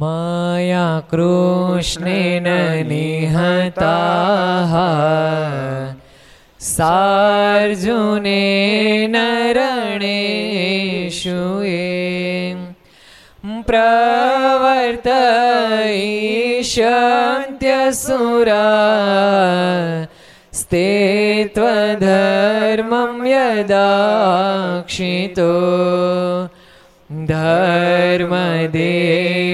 माया कृष्णेन निहताः सार्जुनेन रणेषु ये प्रवर्तयिष्यन्त्यसुरा स्ते त्वधर्मं यदाक्षितो धर्मदेव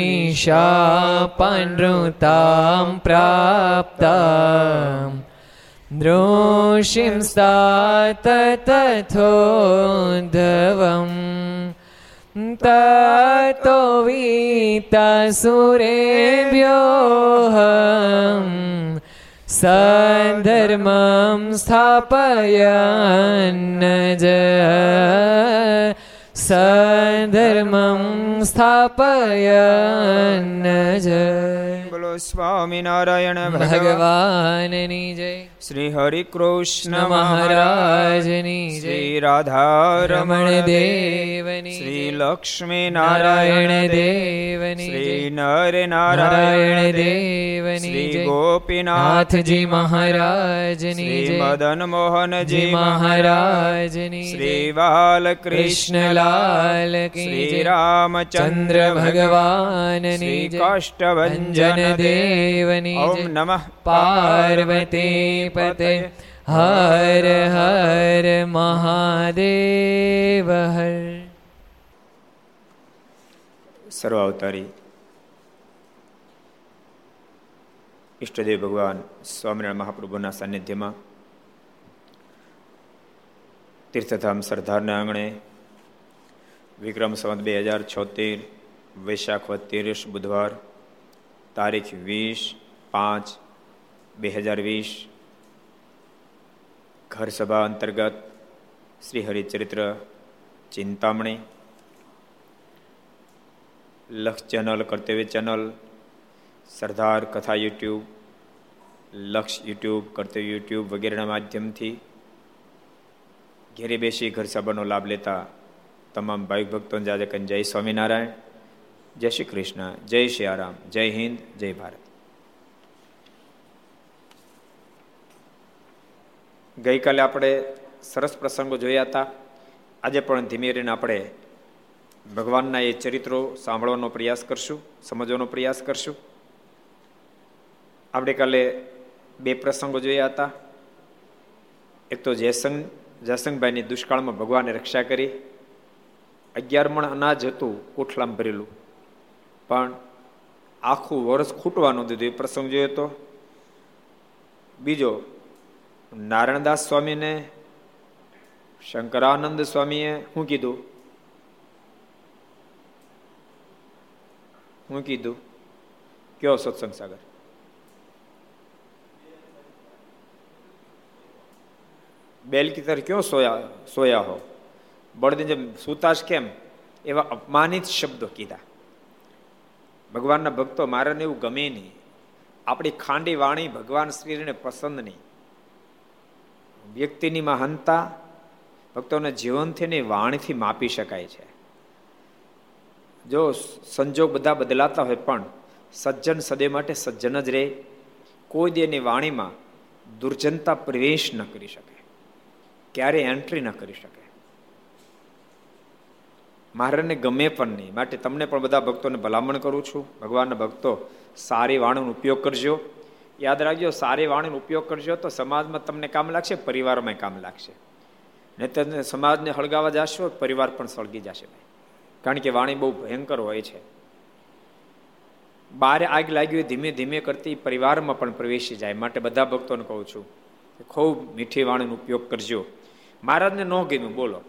मोनिशापनृतां प्राप्ता द्रोषिं स्तात तथोद्धवम् ततो वीतासुरेभ्योऽहम् सधर्मं स्थापयन्न ज સધર્મં સ્થાપયન જય બોલો સ્વામિનારાયણ ભગવાનની જય. શ્રી હરિ કૃષ્ણ મહારાજની જય. શ્રી રાધા રમણ દેવની શ્રી. લક્ષ્મી નારાયણ દેવની શ્રી નર નારાયણ દેવની શ્રી ગોપીનાથજી ગોપીનાથ નાથજી મહારાજની શ્રી મદન મોહનજી શ્રી મહારાજની જય. બાલકૃષ્ણ શ્રી રામચંદ્ર ભગવાન શ્રી જય. કાષ્ટભંજન દેવની ઓમ નમઃ પાર્વતી પતે હર હર મહાદેવ હર સર્વાવતારી ઈષ્ટદેવ ભગવાન સ્વામિનારાયણ મહાપ્રભુના સાનિધ્યમાં તીર્થધામ સરદારના આંગણે વિક્રમ સંવત બે હજાર છોતેર વૈશાખ વદ બુધવાર તારીખ વીસ પાંચ બે હજાર વીસ. ઘર સભા અંતર્ગત શ્રી હરિચરિત્ર ચિંતામણી. લક્ષ ચેનલ, કર્તવ્ય ચેનલ, સરદાર કથા યુટ્યુબ, લક્ષ યુટ્યુબ, કર્તવ્ય યુટ્યુબ વગેરેના માધ્યમથી ઘેરે બેસી ઘર સભાનો લાભ લેતા તમામ ભાઈ ભક્તોને જાજે કન જય સ્વામિનારાયણ. જય શ્રી કૃષ્ણ, જય શ્રી આરામ, જય હિન્દ, જય ભારત. ગઈકાલે આપણે સરસ પ્રસંગો જોયા હતા. આજે પણ ધીમે રહીને આપણે ભગવાનના એ ચરિત્રો સાંભળવાનો પ્રયાસ કરશું, સમજવાનો પ્રયાસ કરશું. આપણે કાલે બે પ્રસંગો જોયા હતા. એક તો જયસંગ, જયસંગભાઈની દુષ્કાળમાં ભગવાને રક્ષા કરી. અગિયાર મણ અનાજ હતું, કોઠલામાં ભરેલું. પણ આખું વર્ષ ખૂટવાનું દીધું. એ પ્રસંગ જોયો તો. બીજો નારાયણદાસ સ્વામીને, શંકરાનંદ સ્વામીએ શું કીધું? હું કીધું? કયો સત્સંગ સાગર? બેલકીતર ક્યો સોયા સોયા હો? બળદે જેમ સુતાશ કેમ? એવા અપમાનિત શબ્દો કીધા. ભગવાનના ભક્તો મારાને એવું ગમે નહીં. આપણી ખાંડી વાણી ભગવાન શ્રીને પસંદ નહીં. વ્યક્તિની મહાનતા ભક્તોના જીવનથી ને વાણીથી માપી શકાય છે. જો સંજોગ બધા બદલાતા હોય પણ સજ્જન સદે માટે સજ્જન જ રહે. કોઈ દેની વાણીમાં દુર્જનતા પ્રવેશ ન કરી શકે. ક્યારે એન્ટ્રી ન કરી શકે. મારાને ગમે પણ નહીં. માટે તમને પણ બધા ભક્તોને ભલામણ કરું છું. ભગવાનના ભક્તો, સારી વાણીનો ઉપયોગ કરજો. યાદ રાખજો, સારી વાણીનો ઉપયોગ કરજો તો સમાજમાં તમને કામ લાગશે, પરિવારમાં કામ લાગશે. નહીં તો સમાજને હળગાવા જશો, પરિવાર પણ સળગી જશે કારણ કે વાણી બહુ ભયંકર હોય છે. બારે આગ લાગી હોય, ધીમે ધીમે કરતી પરિવારમાં પણ પ્રવેશી જાય. માટે બધા ભક્તોને કહું છું ખૂબ મીઠી વાણીનો ઉપયોગ કરજો. મહારાજને ન ગમ્યું, બોલો.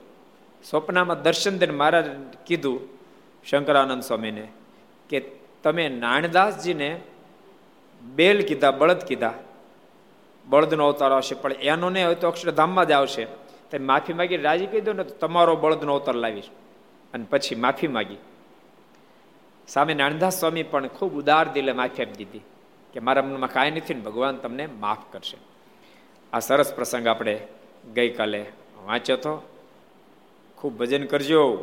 સ્વપ્નમાં દર્શન દઈને મહારાજ કીધું શંકરાનંદ સ્વામીને કે તમે નાણદાસજીને બેલ કીધા, બળદ કીધા. બળદનો અવતાર આવશે, પણ એનો નહીં હોય તો અક્ષરધામમાં જ આવશે. તમે માફી માગી, રાજી કહી દો ને તો તમારો બળદનો અવતાર લાવીશ. અને પછી માફી માગી. સામે નાણદાસ સ્વામી પણ ખૂબ ઉદાર દિલે માફી આપી દીધી કે મારા મનમાં કાંઈ નથી ને ભગવાન તમને માફ કરશે. આ સરસ પ્રસંગ આપણે ગઈકાલે વાંચ્યો હતો. ખૂબ ભજન કરજો.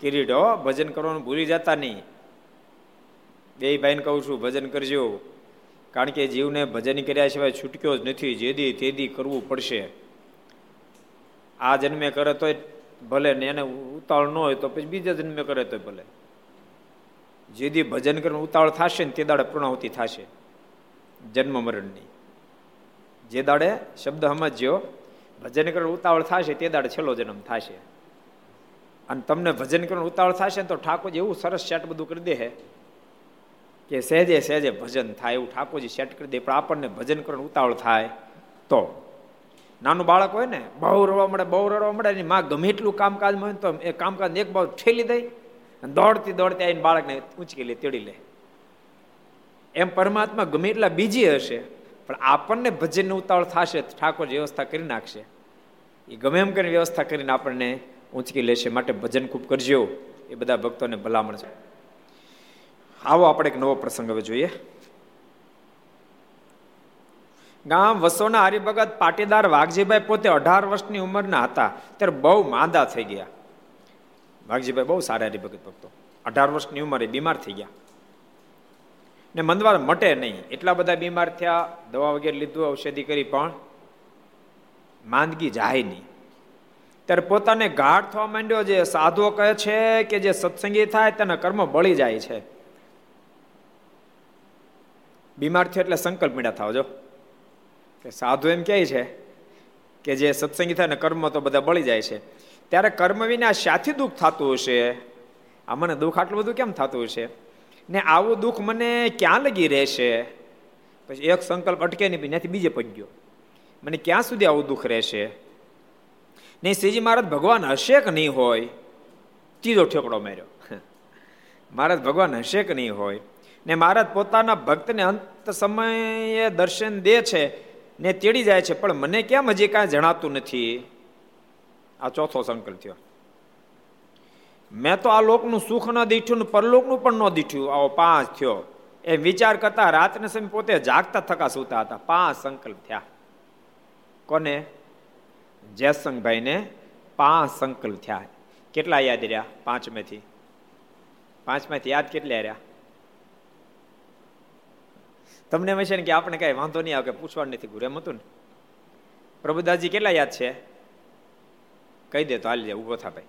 કિરીટ, હો, ભજન કરવાનું ભૂલી જતા નહીં. બે ભાઈને કહું છું, ભજન કરજો. કારણ કે જીવને ભજન કર્યા સિવાય છૂટક્યો જ નથી, જેદી તેદી કરવું પડશે. આ જન્મે કરે તોય ભલે ને એને ઉતાવળ ન હોય તો પછી બીજા જન્મે કરે તો ભલે. જેદી ભજન કરીને ઉતાવળ થશે ને તે દાડે પૂર્ણાહુતિ થશે. જન્મ મરણની. જે દાડે શબ્દ સમજ્યો ભજન કરવાનું ઉતાવળ થશે તે દાડે છેલ્લો જન્મ થશે. અને તમને ભજન કરવાનું ઉતાવળ થશે તો ઠાકોરજી એવું સરસ સેટ બધું કરી દે કે સહેજે સહેજે ભજન થાય એવું ઠાકોરજી સેટ કરી દે, પણ આપણને ભજન કરવાનું ઉતાવળ થાય તો. નાનું બાળક હોય ને, બહુ રડવા મળે, બહુ રડવા મળે, એની માં ગમે એટલું કામકાજ હોય તો એ કામકાજ એક બાજુ ઠેલી દઈ દોડતી દોડતી આવીને બાળકને ઊંચકી લે તેડી લે. એમ પરમાત્મા ગમે એટલા બીજી હશે પણ આપણને ભજનની ઉતાવળ થશે ઠાકોર વ્યવસ્થા કરી નાખશે. એ ગમે એમ કરીને વ્યવસ્થા કરીને આપણને ઊંચકી લેશે માટે ભજન ખૂબ કરજો. એ બધા ભક્તોને ભલામણ છે. આવો આપણે એક નવો પ્રસંગ હવે જોઈએ. ગામ વસોના હરિભગત પાટીદાર વાઘજીભાઈ પોતે અઢાર વર્ષની ઉંમરના હતા. ત્યારે બહુ માંદા થઈ ગયા. વાઘજીભાઈ બહુ સારા હરિભગત ભક્તો. અઢાર વર્ષની ઉંમરે બીમાર થઈ ગયા. ને મંદવાર મટે નહીં. એટલા બધા બીમાર થયા, દવા વગેરે લીધું, ઔષધિ કરી, પણ માંદગી જાય નહીં. ત્યારે પોતાને ગાઢ થવા માંડ્યો જે સાધુઓ કહે છે કે જે સત્સંગી થાય, તેના કર્મ બળી જાય છે. બીમાર થયો એટલે સંકલ્પ મીડા થાવ જો. કે સાધુ એમ કહે છે કે જે સત્સંગી થાય ને કર્મ તો બધા બળી જાય છે. ત્યારે કર્મ વિના શાથી દુઃખ થતું હશે. આ મને દુઃખ આટલું બધું કેમ થતું હશે? ને આવું દુઃખ મને ક્યાં લગી રહેશે? પછી એક સંકલ્પ અટકે નહીં ત્યાંથી બીજે પગ્યો મને ક્યાં સુધી આવું દુઃખ રહેશે? નહીં શ્રીજી, મહારાજ, ભગવાન હશે કે નહીં હોય? ત્રીજો ઠેકડો માર્યો. મહારાજ, ભગવાન હશે કે નહીં હોય? ને મહારાજ પોતાના ભક્તને અંત સમયે દર્શન દે છે ને તેડી જાય છે, પણ મને કેમ હજી કાંઈ જણાતું નથી? આ ચોથો સંકલ્પ થયો. મેં તો આ લોકનું સુખ ન દીઠ્યું ને પરલોકનું પણ ન દીઠ્યું. આવો પાંચ થયો. એ વિચાર કરતા રાતને સમય પોતે જાગતા થકા સૂતા હતા. પાંચ સંકલ્પ થયા. કોને? જયસંગભાઈને પાંચ સંકલ્પ થયા. કેટલા યાદ રહ્યા? પાંચમેથી. પાંચમાંથી યાદ કેટલા રહ્યા? તમને એમ છે ને કે આપણે કઈ વાંધો નહીં આવે કે પૂછવાનું નથી ગુરુ એમ હતું ને. પ્રભુદાસજી, કેટલા યાદ છે? કહી દે તો હાલ જાય. ઊભો થા ભાઈ.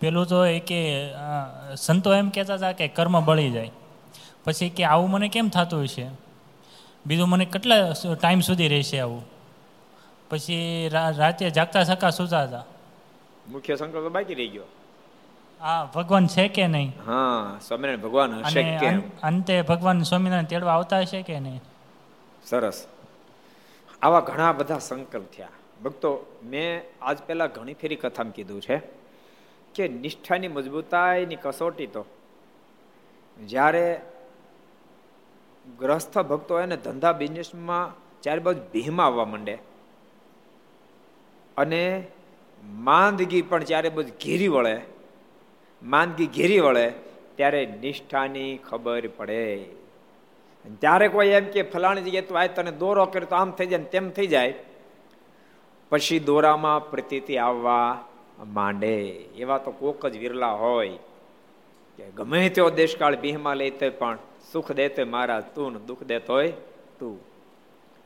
પેલું તો એ કે સંતો એમ કહેતા હતા કે કર્મ બળી જાય. પછી કે આવું મને કેમ થતું હશે? બીજું મને કેટલા ટાઈમ સુધી રહેશે આવું? પછી રાતે જાગતા સકા સુતા હતા. મુખ્ય સંકલ્પ બાકી રહી ગયો. હા ભગવાન છે કે નહીં? હા સ્વામિનારાયણ ભગવાન હશે કે અંતે ભગવાન સ્વામિનારાયણ તેડવા આવતા હશે કે નહીં? સરસ. આવા ઘણા બધા સંકલ્પ થયા. ભક્તો મેં આજ પહેલા ઘણી ફેરી કથામાં કીધું છે. કે નિષ્ઠાની મજબૂતાઈની કસોટી તો. જ્યારે ગ્રસ્થ ભક્તો એને ધંધા બિઝનેસમાં ચારે બાજુ ભીમાં આવવા માંડે. અને માંદગી પણ ચારે બાજુ ઘેરી વળે. માંદગી ઘેરી વળે ત્યારે નિષ્ઠાની ખબર પડે. ત્યારે કોઈ એમ કે ફલાણી જગ્યાએ તો આ તને દોરો કર્યો તો આમ થઈ જાય તેમ થઈ જાય. પછી દોરામાં પ્રતીતિ આવવા માંડે, એવા તો કોક જ વિરલા હોય કે ગમે તેવો દેશકાળ બિહમાં લે તો પણ સુખ દેતો મારા તું દુઃખ દેતો હોય તું.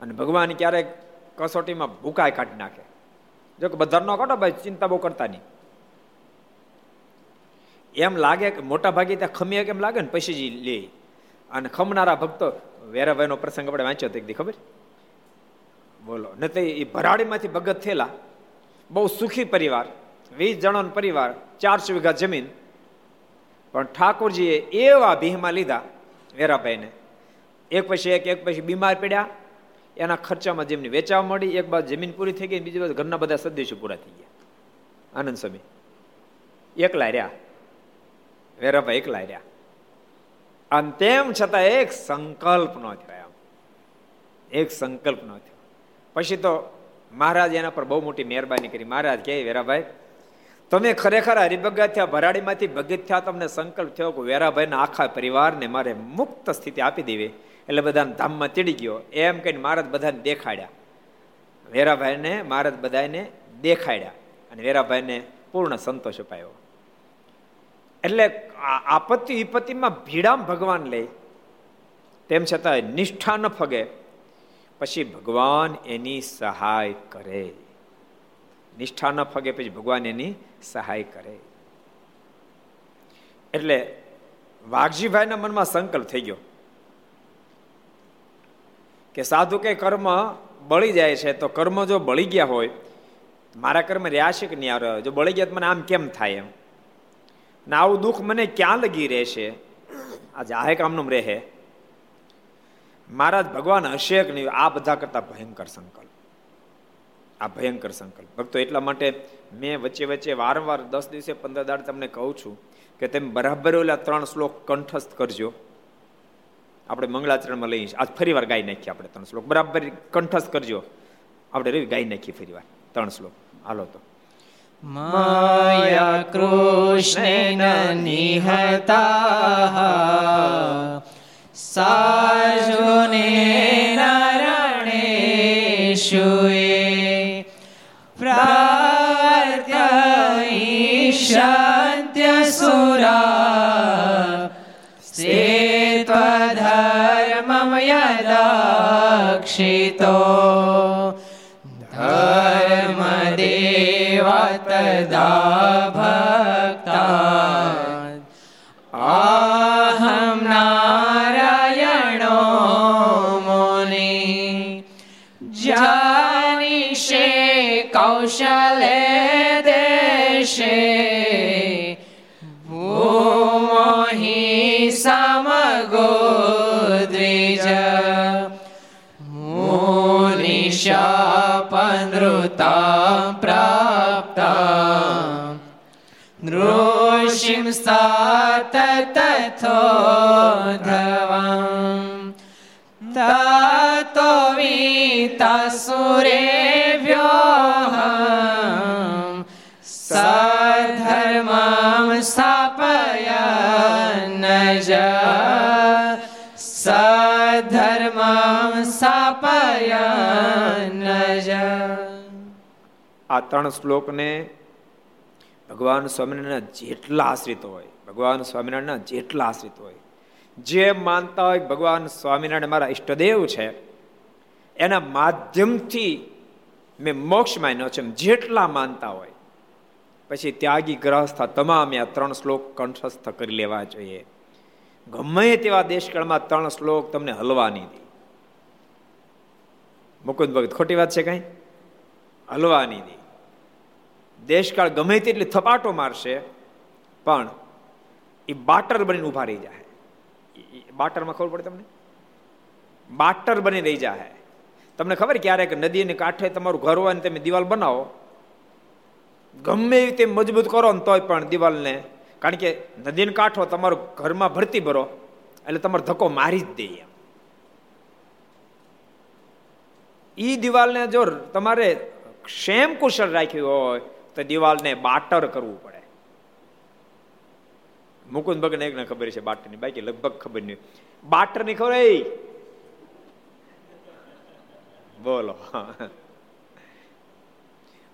અને ભગવાન ક્યારેક કસોટીમાં ભૂકાય કાઢી નાખે. જો કે બધા નો કાઢો, ભાઈ, ચિંતા બહુ કરતા નહીં. એમ લાગે કે મોટા ભાગે ત્યાં ખમીએ એમ લાગે ને પછી જ લે. અને ખમનારા ભક્તો વેરાભાઈનો પ્રસંગ આપણે વાંચ્યો હતો એક દી ખબર? બોલો. ને તો એ ભરાડીમાંથી ભગત થયેલા, બહુ સુખી પરિવાર વીસ જણાનો પરિવાર, ચારસો વીઘા જમીન. પણ ઠાકોરજીએ એવા ભીહમાં લીધા વેરાભાઈને. એક પછી એક એક પછી બીમાર પડ્યા. એના ખર્ચામાં જેમની વેચાવા મળી, એક બાજુ જમીન પૂરી થઈ ગઈ, બીજી બાજુ ઘરના બધા સદસ્યો પૂરા થઈ ગયા. આનંદ સ્વામી. એકલા રહ્યા. વેરાભાઈ એકલા રહ્યા. અને તેમ છતાં એક સંકલ્પ ન થયો એક સંકલ્પ ન થયો. પછી તો મહારાજ એના પર બહુ મોટી મહેરબાની કરી. મહારાજ કે, વેરાભાઈ તમે ખરેખર હરિભગત થયા, ભરાડીમાંથી ભગત થયા, તમને સંકલ્પ થયો કે વેરાભાઈના આખા પરિવારને મારે મુક્ત સ્થિતિ આપી દેવી. એટલે બધાને ધામમાં ચડી ગયો. એમ કહીને મહારાજ બધાને દેખાડ્યા. વેરાભાઈને, મહારાજ બધાને દેખાડ્યા અને વેરાભાઈને પૂર્ણ સંતોષ અપાયો. એટલે આપત્તિ વિપત્તિમાં ભીડામ ભગવાન લે. તેમ છતાં નિષ્ઠા ન ફગે. પછી ભગવાન એની સહાય કરે. નિષ્ઠા ન ફગે પછી ભગવાન એની સહાય કરે. એટલે વાઘજીભાઈના મનમાં સંકલ્પ થઈ ગયો કે સાધુ કે કર્મ બળી જાય છે, તો કર્મ જો બળી ગયા હોય, મારા કર્મ રહ્યા કે નહીં? આવ્યો જો બળી ગયા તો મને આમ કેમ થાય એમ? ને આવું દુઃખ મને ક્યાં લગી રહેશે આ જાહે કામનું રહે મહારાજ ભગવાન હશે કે નહીં? આ બધા કરતા ભયંકર સંકલ્પ. આ ભયંકર સંકલ્પ. ભક્તો, એટલા માટે મેં વચ્ચે વચ્ચે વારંવાર દસ દિવસે પંદર દાડ તમને કહું છું કે તમે બરાબર ઓલા ત્રણ શ્લોક કંઠસ્થ કરજો. આપણે મંગળાચરણમાં લઈ આજ ફરી વાર ગાઈ નાખીએ આપણે ત્રણ શ્લોક. બરાબર કંઠસ્થ કરજો. આપણે રવિ ગાઈ નાખીએ ફરી વાર ત્રણ શ્લોક. હાલો તો. માયા કૃષ્ણેન નિહતા સાજુને નરણેશુએ सुरा से त्वधर्मं यदाक्षितो धर्मदेव तदा भक्ता आहं नारायणो मुनि जानिषे कौशल नृषिंस्तात तथोधवम् ततो वीतसुरेभ्यो सधर्मं स्थापयन् સધર્મમ સ્થાપયન આ ત્રણ શ્લોકને ભગવાન સ્વામિનારાયણ જેટલા આશ્રિત હોય ભગવાન સ્વામિનારાયણના જેટલા આશ્રિત હોય, જે માનતા હોય ભગવાન સ્વામિનારાયણ મારા ઈષ્ટદેવ છે, એના માધ્યમથી મેં મોક્ષ માન્યો છે જેટલા માનતા હોય. પછી ત્યાગી ગ્રહસ્થ તમામ આ ત્રણ શ્લોક કંઠસ્થ કરી લેવા જોઈએ. ગમે તેવા દેશકાળમાં ત્રણ શ્લોક તમને હલવા નહીં દે. મુકુંદ ભગત, ખોટી વાત છે કઈ? હલવાની દે. દેશકાળ ગમે તેટલી થપાટો મારશે, પણ એ બાટર બનીને ઊભા રહી જાય બાટરમાં ખબર પડે તમને? બાટર બની રહી જાય તમને ખબર ક્યારેક નદીને કાંઠે તમારું ઘર હોય ને તમે દિવાલ બનાવો? ગમે એવી રીતે મજબૂત કરો ને તોય પણ દિવાલને. કારણ કે નદીને કાંઠો તમારું ઘરમાં ભરતી ભરો, એટલે તમારો ધક્કો મારી જ દે એમ. એ દિવાલને જો તમારે ક્ષેમ કુશળ રાખ્યું હોય, તો દિવાલને બાટર કરવું મુકુંદ ભગને એકને ખબર છે બાટરની બાકી, લગભગ ખબર નહીં. બાટરની ખબર એ બોલો.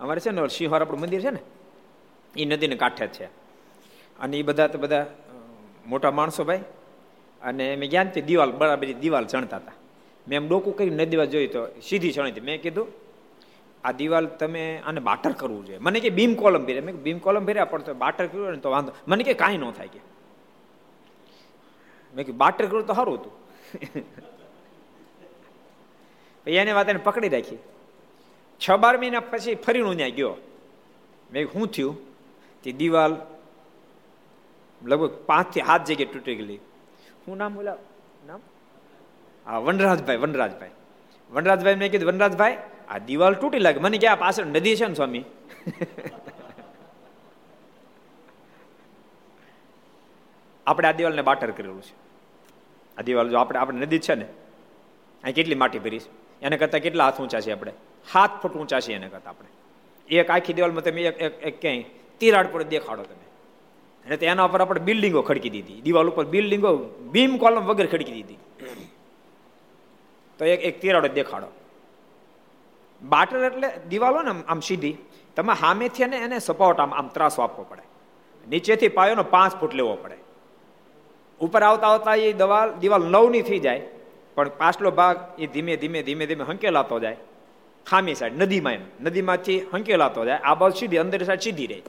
અમારે છે ને સિંહવાર આપણું મંદિર છે ને એ નદીને કાંઠે છે. અને એ બધા તો બધા મોટા માણસો ભાઈ. અને મેં જ્ઞાનથી દિવાલ, બરાબર દિવાલ ચણતા હતા. મેં એમ ડોકું કરી નદીમાં જોઈ તો સીધી ચણી હતી. મેં કીધું આ દિવાલ તમે આને બાટર કરવું જોઈએ. મને કે બીમ કોલમ ભેરે મેં બીમ કોલમ ભેર્યા પણ બાટર કર્યું ને તો વાંધો. મને કે કાંઈ ન થાય કે. મેં કે બાટર કર્યું તો સારું હતું. પછી એને વાત એને પકડી રાખી. છ બાર મહિના પછી ફરી હું ત્યાં ગયો. મેં શું થયું? તે દિવાલ લગભગ પાંચથી હાથ જગ્યાએ તૂટી ગયેલી. હું નામ બોલા નામ? હા, વનરાજભાઈ વનરાજભાઈ. વનરાજભાઈ મેં કીધું, વનરાજભાઈ આ દિવાલ તૂટી લાગે. મને કે આ પાછળ નદી છે ને સ્વામી? આપણે આ દિવાલને બાટર કરેલું છે. આ દિવાલ જો આપણે આપણે નદી છે ને, અહીં કેટલી માટી ભરી છે? એને કરતાં કેટલા હાથ ઊંચા છે આપણે? હાથ ફૂટ ઊંચા છે એને કરતાં આપણે. એક આખી દિવાલમાં તમે એક એક ક્યાંય તિરાડ પર દેખાડો તમે. અને તેના ઉપર આપણે બિલ્ડિંગો ખડકી દીધી. દિવાલ ઉપર બિલ્ડિંગો, બીમ કોલમ વગેરે ખડકી દીધી. તો એક એક તિરાડો દેખાડો. બાટર એટલે દિવાલો ને આમ સીધી. તમે સામેથી અને એને સપોર્ટ આમ આમ ત્રાસો આપવો પડે. નીચેથી પાયોનો પાંચ ફૂટ લેવો પડે. ઉપર આવતા આવતા એ દવાલ દિવાલ નવની થઈ જાય, પણ પાછલો ભાગ એ ધીમે ધીમે ધીમે ધીમે હંકેલાતો જાય. ખામી સાઈડ, નદીમાં એમ. નદીમાંથી હંકેલાતો જાય. આ બાજુ સીધી, અંદર સાઈડ સીધી રહે.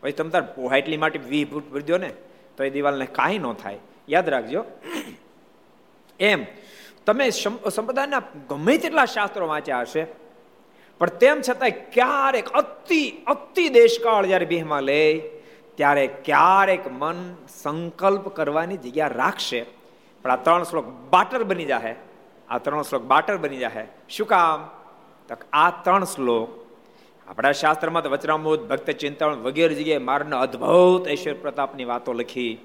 પછી તમે તાર પોહાટલી માટે વી ફૂટ ભરી ને, તો એ દિવાલને કાંઈ ન થાય. યાદ રાખજો. એમ. તમે સંપ્રદાયના ગમે તેટલા શાસ્ત્રો વાંચ્યા હશે પણ તેમ છતાંય ક્યારેક અતિ અતિ દેશકાળ જ્યારે બિહમાં લે, ત્યારે ક્યારેક મન સંકલ્પ કરવાની જગ્યા રાખશે. પણ આ ત્રણ શ્લોક બાટર બની જાહે. આ ત્રણ શ્લોક બાટર બની જાહે. શું કામ? આ ત્રણ શ્લોક આપણા શાસ્ત્રમાં તો વચરામોદ ભક્ત ચિંતન વગેરે જગ્યાએ મારના અદ્ભુત ઐશ્વર પ્રતાપની વાતો લખી.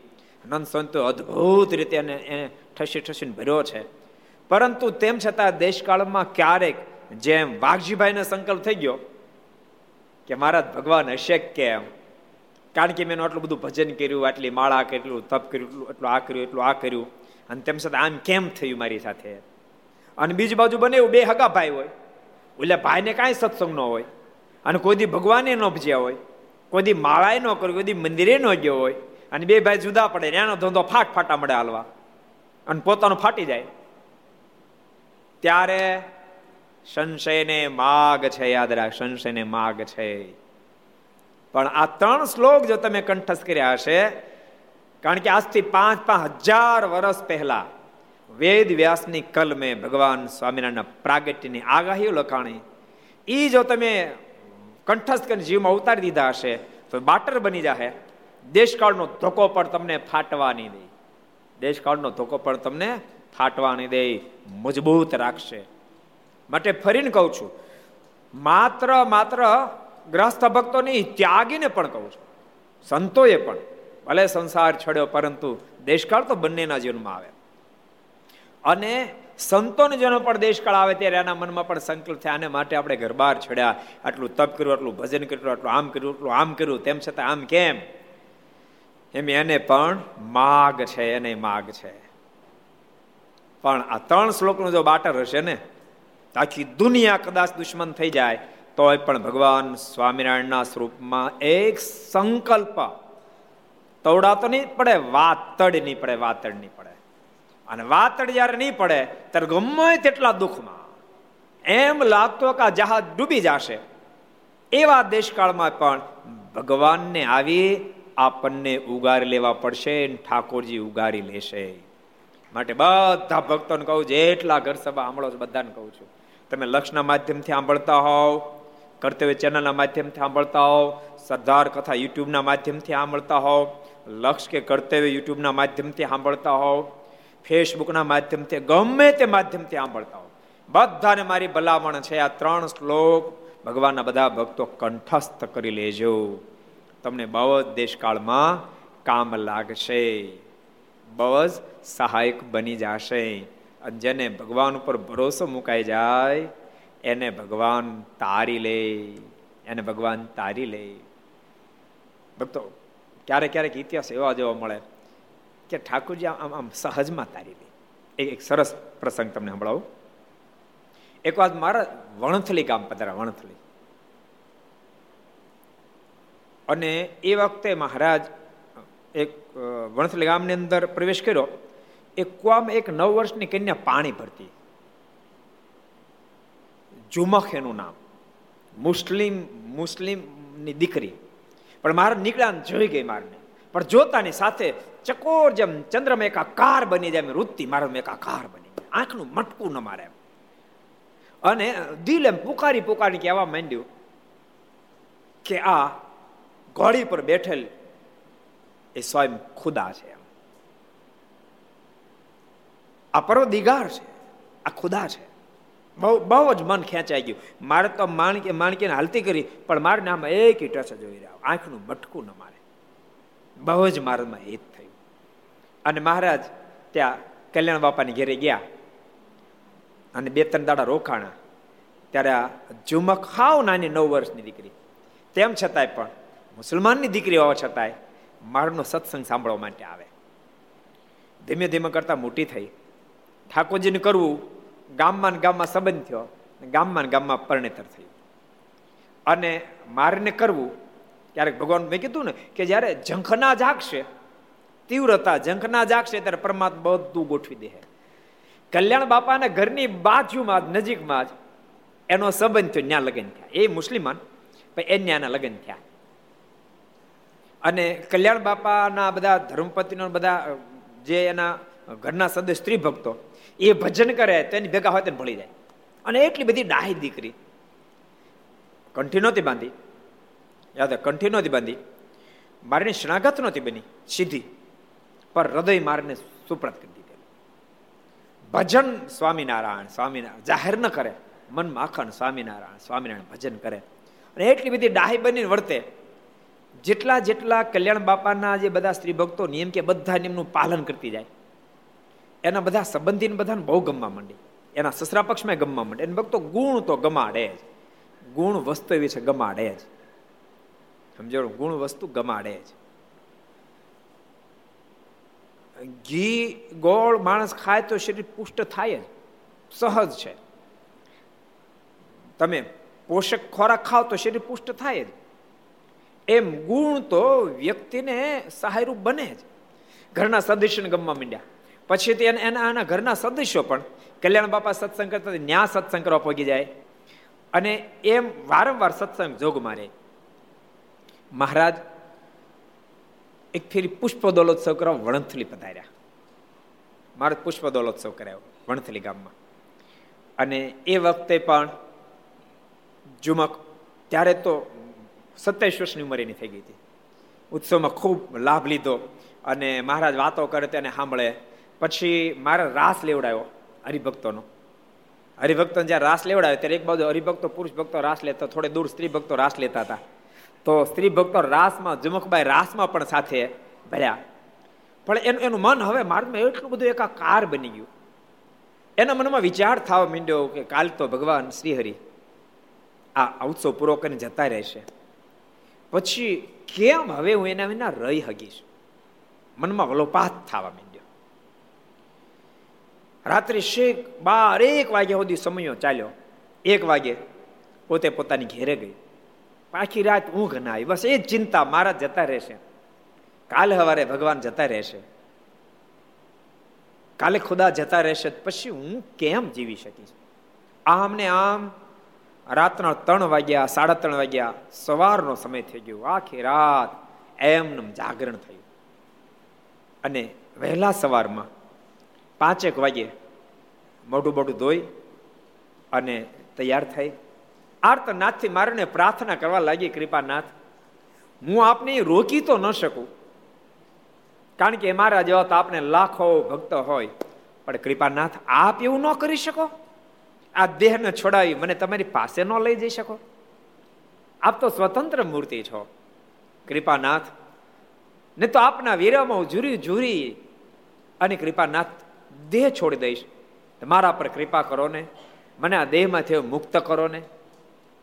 નંદ સંતો અદ્ભુત રીતે એને ઠસી ઠસીને ભર્યો છે. પરંતુ તેમ છતાં દેશકાળમાં ક્યારેક જેમ વાઘજીભાઈને સંકલ્પ થઈ ગયો કે મારા ભગવાન હશે કેમ? કારણ કે મેં આટલું બધું ભજન કર્યું, આટલી માળા કેટલું તપ કર્યું એટલું આ કર્યું એટલું આ કર્યું. અને તેમ છતાં આમ કેમ થયું મારી સાથે? અને બીજી બાજુ બને એવું બે હગા ભાઈ હોય. એટલે ભાઈને કાંઈ સત્સંગ ન હોય. અને કોઈ દી ભગવાને ન ભજ્યા હોય. કોઈ દી માળાએ ન કર્યું, કોઈ દી મંદિરે ન ગયો હોય. અને બે ભાઈ જુદા પડે એનો ધંધો ફાટ ફાટા મળે હાલવા. અને પોતાનો ફાટી જાય. ત્યારે સંશયને માગ છે, યાદ રાખ સંશયને માગ છે. પણ આ ત્રણ શ્લોક જો તમે કંઠસ્થ કર્યા હશે, કારણ કે આજથી પાંચ પાંચ હજાર વર્ષ પહેલા વેદ વ્યાસની કલમે ભગવાન સ્વામિનારાયણના પ્રાગટ્યની આગાહીઓ લખાણી એ જો તમે કંઠસ્થ કરીને જીવમાં ઉતારી દીધા હશે, તો બાટર બની જશે દેશકાળનો ધોકો પણ તમને ફાટવા નહીં દે. દેશકાળનો ધોકો પણ તમને ફાટવા નહીં દે. મજબૂત રાખશે. માટે ફરીને કહું છું, માત્ર માત્ર ગ્રસ્થ ભક્તો નહીં ત્યાગીને પણ કહું છું. સંતોએ પણ, ભલે સંસાર છોડ્યો, પરંતુ દેશકાળ તો બંનેના જીવનમાં આવે. અને સંતોને જેનો પણ દેશકાળ આવે ત્યારે એના મનમાં પણ સંકલ્પ થાય, આને માટે આપણે ઘર બહાર છડ્યા, આટલું તપ કર્યું, આટલું ભજન કર્યું, આટલું આમ કર્યું, આટલું આમ કર્યું, તેમ છતાં આમ કેમ? એમ એને પણ માગ છે, એને માગ છે. પણ આ ત્રણ શ્લોકનું જો બાટર હશે ને આખી દુનિયા કદાચ દુશ્મન થઈ જાય, તોય પણ ભગવાન સ્વામિનારાયણના સ્વરૂપમાં એક સંકલ્પ. તવડાતો નહીં પડે, વાતડ નહીં પડે, વાતડ નહીં પડે. અને વાતડ જ્યારે નહીં પડે, ત્યારે ગમે તેટલા દુઃખમાં. એમ લાગતો કે જહાજ ડૂબી જશે. એવા દેશકાળમાં પણ ભગવાનને આવી આપણને ઉગારી લેવા પડશે ઠાકોરજી ઉગારી લેશે. માટે બધા ભક્તોને કહું, જેટલા ઘર સભા છો, બધાને કહું છું. તમે લક્ષના માધ્યમથી સાંભળતા હોવ, કર્તવ્ય ચેનલના માધ્યમથી સાંભળતા હોવ, સરદાર કથા યુટ્યુબના માધ્યમથી સાંભળતા હોવ, લક્ષ કે કર્તવ્ય યુટ્યુબના માધ્યમથી સાંભળતા હોવ, ફેસબુકના માધ્યમથી, ગમે તે માધ્યમથી સાંભળતા હોવ. બધાને મારી ભલામણ છે આ ત્રણ શ્લોક ભગવાનના બધા ભક્તો કંઠસ્થ કરી લેજો. તમને બહુ જ દેશકાળમાં કામ લાગશે. બહુ જ સહાયક બની જશે. અને જેને ભગવાન ઉપર ભરોસો મુકાઈ જાય, એને ભગવાન તારી લે, એને ભગવાન તારી લે. ભક્તો, ક્યારેક ક્યારેક ઇતિહાસ એવા જોવા મળે કે ઠાકુરજી આમ આમ સહજમાં તારી લે. એક સરસ પ્રસંગ તમને સંભળાવું. એક વાત મારા વણથલી ગામ પધારા વણથલી. અને એ વખતે મહારાજ એક વણથલી ગામની અંદર પ્રવેશ કર્યો. એ કુવામાં એક નવ વર્ષની કન્યા પાણી ભરતી. જુમખ એનું નામ. મુસ્લિમ, મુસ્લિમની દીકરી. પણ મારે નીકળ્યા જોઈ ગઈ મારને. પણ જોતાની સાથે ચકોર જેમ ચંદ્રમાં એકાકાર બની જાય વૃત્તિ મારો એક કાર બની આંખનું મટકું ન મારે અને દિલ એમ પુકારી પુકારી કહેવા માંડ્યું કે આ ઘોડી પર બેઠેલ એ સ્વયં ખુદા છે. આ પર્વત દિગાર છે. આ ખુદા છે. બહુ બહુ જ મન ખેંચાઈ ગયું. મારે તો માણકી, માણકીને હાલતી કરી, પણ મારે આમાં એક ટચ જોઈ રહ્યા. આંખનું મટકું ન મારે. બહુ જ મારામાં હિત થયું. અને મહારાજ ત્યાં કલ્યાણ બાપાની ઘેરે ગયા. અને બે, ત્રણ દાડા રોકાણા. ત્યારે આ ઝુમક હાવ નાની નવ વર્ષની દીકરી. તેમ છતાંય પણ મુસલમાનની દીકરી હોવા છતાંય મારનો સત્સંગ સાંભળવા માટે આવે. ધીમે ધીમે કરતા મોટી થઈ. ઠાકોરજીને કરવું ગામમાં ગામમાં સંબંધ થયો ગામમાં ગામમાં પરણેતર થયું. અને મારને કરવું, ક્યારેક ભગવાન મેં કીધું ને કે જ્યારે ઝંખના જાગશે, તીવ્રતા ઝંખના જાગશે ત્યારે પરમાત્મા બધું ગોઠવી દે કલ્યાણ બાપાના ઘરની બાજુમાં જ, નજીકમાં જ એનો સંબંધ થયો ત્યાં લગ્ન થયા. એ મુસ્લિમાન એ ન્યાના લગ્ન થયા. અને કલ્યાણ બાપાના બધા ધર્મપતિનો બધા જે એના ઘરના સદસ્ય સ્ત્રી ભક્તો એ ભજન કરે, તેની ભેગા હોય તેને ભળી જાય. અને એટલી બધી ડાહી દીકરી. કંઠી નહોતી બાંધી. યાદ કંઠી નહોતી બાંધી. મારીની શણાગત નહોતી બની, સીધી. પર હૃદય મારીને સુપ્રત કરી દીધેલું ભજન સ્વામિનારાયણ સ્વામિનારાયણ, જાહેર ન કરે. મન માખણ સ્વામિનારાયણ સ્વામિનારાયણ ભજન કરે. અને એટલી બધી ડાહી બનીને વર્તે. જેટલા જેટલા કલ્યાણ બાપાના જે બધા સ્ત્રી ભક્તો નિયમ કે બધા નિયમનું પાલન કરતી જાય. એના બધા સંબંધીને બધાને બહુ ગમવા માંડી. એના સસરા પક્ષમાં ગમવા માંડે. એને ભક્તો ગુણ તો ગમાડે જ. ગુણ વસ્તુ એવી છે, ગમાડે જ. સમજો ગુણ વસ્તુ ગમાડે જ. ઘી, ગોળ, માણસ ખાય તો શરીર પુષ્ટ થાય જ. સહજ છે. તમે પોષક ખોરાક ખાવ તો શરીર પુષ્ટ થાય જ. એમ ગુણ તો વ્યક્તિને સહાયરૂપ બને જ. ઘરના સદસ્યને ગમવા માંડ્યા. પછી તે એના એના ઘરના સદસ્યો પણ કલ્યાણ બાપા સત્સંગ કરતા ન્યા સત્સંગ કરવા પગી જાય. અને એમ વારંવાર સત્સંગ જોગ મારે. મહારાજ એક ફેરી પુષ્પ દોલોત્સવ કરવા વણથલી પધાર્યા. મારે પુષ્પ દોલોત્સવ કરાયો, વણથલી ગામમાં. અને એ વખતે પણ જુમક, ત્યારે તો સત્યાવીસ વર્ષની ઉંમર એની થઈ ગઈ હતી. ઉત્સવમાં ખૂબ લાભ લીધો અને મહારાજ વાતો કરે, તેને સાંભળે. પછી મારે રાસ લેવડાયો હરિભક્તોનો. હરિભક્તો જ્યારે રાસ લેવડાયો, ત્યારે એક બાજુ હરિભક્તો, પુરુષ ભક્તો રાસ લેતા થોડે દૂર સ્ત્રી ભક્તો રાસ લેતા હતા. તો સ્ત્રી ભક્તો રાસમાં જુમકભાઈ રાસમાં પણ સાથે ભર્યા. પણ એનું એનું મન હવે માર્ગમાં એટલું બધું એકાકાર બની ગયું. એના મનમાં વિચાર થવા માંડ્યો કે કાલ તો ભગવાન શ્રીહરિ આ ઉત્સવ પૂરો કરીને જતા રહેશે. પછી કેમ હવે હું એના વિના રહી હગીશ મનમાં વલોપાત થવા માંડ્યો રાત્રે શેક બાર એક વાગ્યા સુધી સમયો ચાલ્યો. એક વાગે પોતે પોતાની ઘેરે ગઈ. આખી રાત ઊંઘ ના આવી. બસ એ જ ચિંતા મારા જતા રહેશે. કાલે સવારે ભગવાન જતા રહેશે. કાલે ખુદા જતા રહેશે પછી હું કેમ જીવી શકીશ? આમ ને આમ રાતના ત્રણ વાગ્યા, સાડા ત્રણ વાગ્યા સવારનો સમય થઈ ગયો. આખી રાત એમને જાગરણ થયું. અને વહેલા સવારમાં પાંચેક વાગે મોઢું મોઢું ધોઈ અને તૈયાર થઈ. આર્તનાથથી મારીને પ્રાર્થના કરવા લાગી, કૃપાનાથ, હું આપને રોકી તો ન શકું, કારણ કે મારા જેવા તો આપને લાખો ભક્ત હોય. પણ કૃપાનાથ, આપ એવું ન કરી શકો? આ દેહને છોડાવી મને તમારી પાસે ન લઈ જઈ શકો? આપ તો સ્વતંત્ર મૂર્તિ છો. કૃપાનાથ, ને તો આપના વીરામાં ઝૂરી ઝૂરી. અને કૃપાનાથ દેહ છોડી દઈશ. મારા પર કૃપા કરો ને મને આ દેહમાંથી મુક્ત કરો ને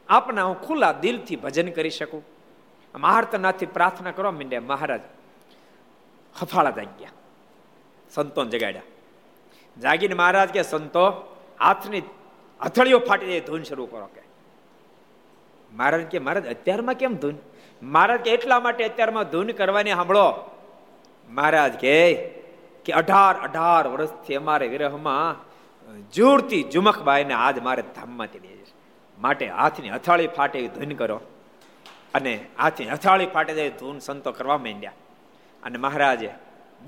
આપના હું ખુલ્લા દિલથી ભજન કરી શકું. મહાર્તનાથથી પ્રાર્થના કરવા માંડ્યા મહારાજ. હફાળા જાગ્યા સંતોને જગાડ્યા. જાગીને મહારાજ કે, સંતો, હાથની હથળીઓ ફાટી જાય, ધૂન શરૂ કરો કે. મહારાજ કે, મહારાજ, અત્યારમાં કેમ ધૂન? મહારાજ કે, એટલા માટે અત્યારમાં ધૂન કરવાની, સાંભળો. મહારાજ કે કે અઢાર અઢાર વર્ષથી અમારે વિરહમાં જોરથી જુમકબાઈને આજ મારે ધામમાંથી લઈ જશે માટે હાથની હથાળી ફાટે એવી ધૂન કરો. અને હાથની હથાળી ફાટે જાય ધૂન સંતો કરવા માંડ્યા. અને મહારાજે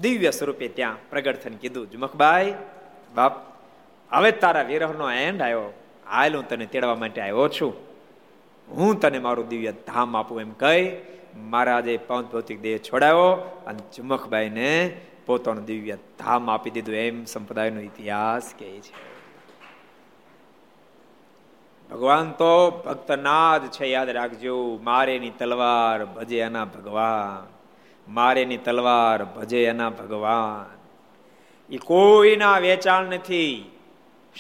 દિવ્ય સ્વરૂપે ત્યાં પ્રગટ થઈને કીધું જુમકબાઈ બાપ, હવે તારા વિરહનો એન્ડ આવ્યો. હાલ હું તને તેડવા માટે આવ્યો છું. હું તને મારું દિવ્ય ધામ આપું એમ કહી, મહારાજે પાંચ ભૌતિક દેહ છોડાયો અને ચુમકબાઈને પોતાનું દિવ્ય ધામ આપી દીધું. એમ સંપ્રદાયનો ઇતિહાસ કહે છે. ભગવાન તો ભક્તનાદ છે, યાદ રાખજો. મારેની તલવાર ભજે એના ભગવાન. મારેની તલવાર ભજે એના ભગવાન. એ કોઈના વેચાણ નથી.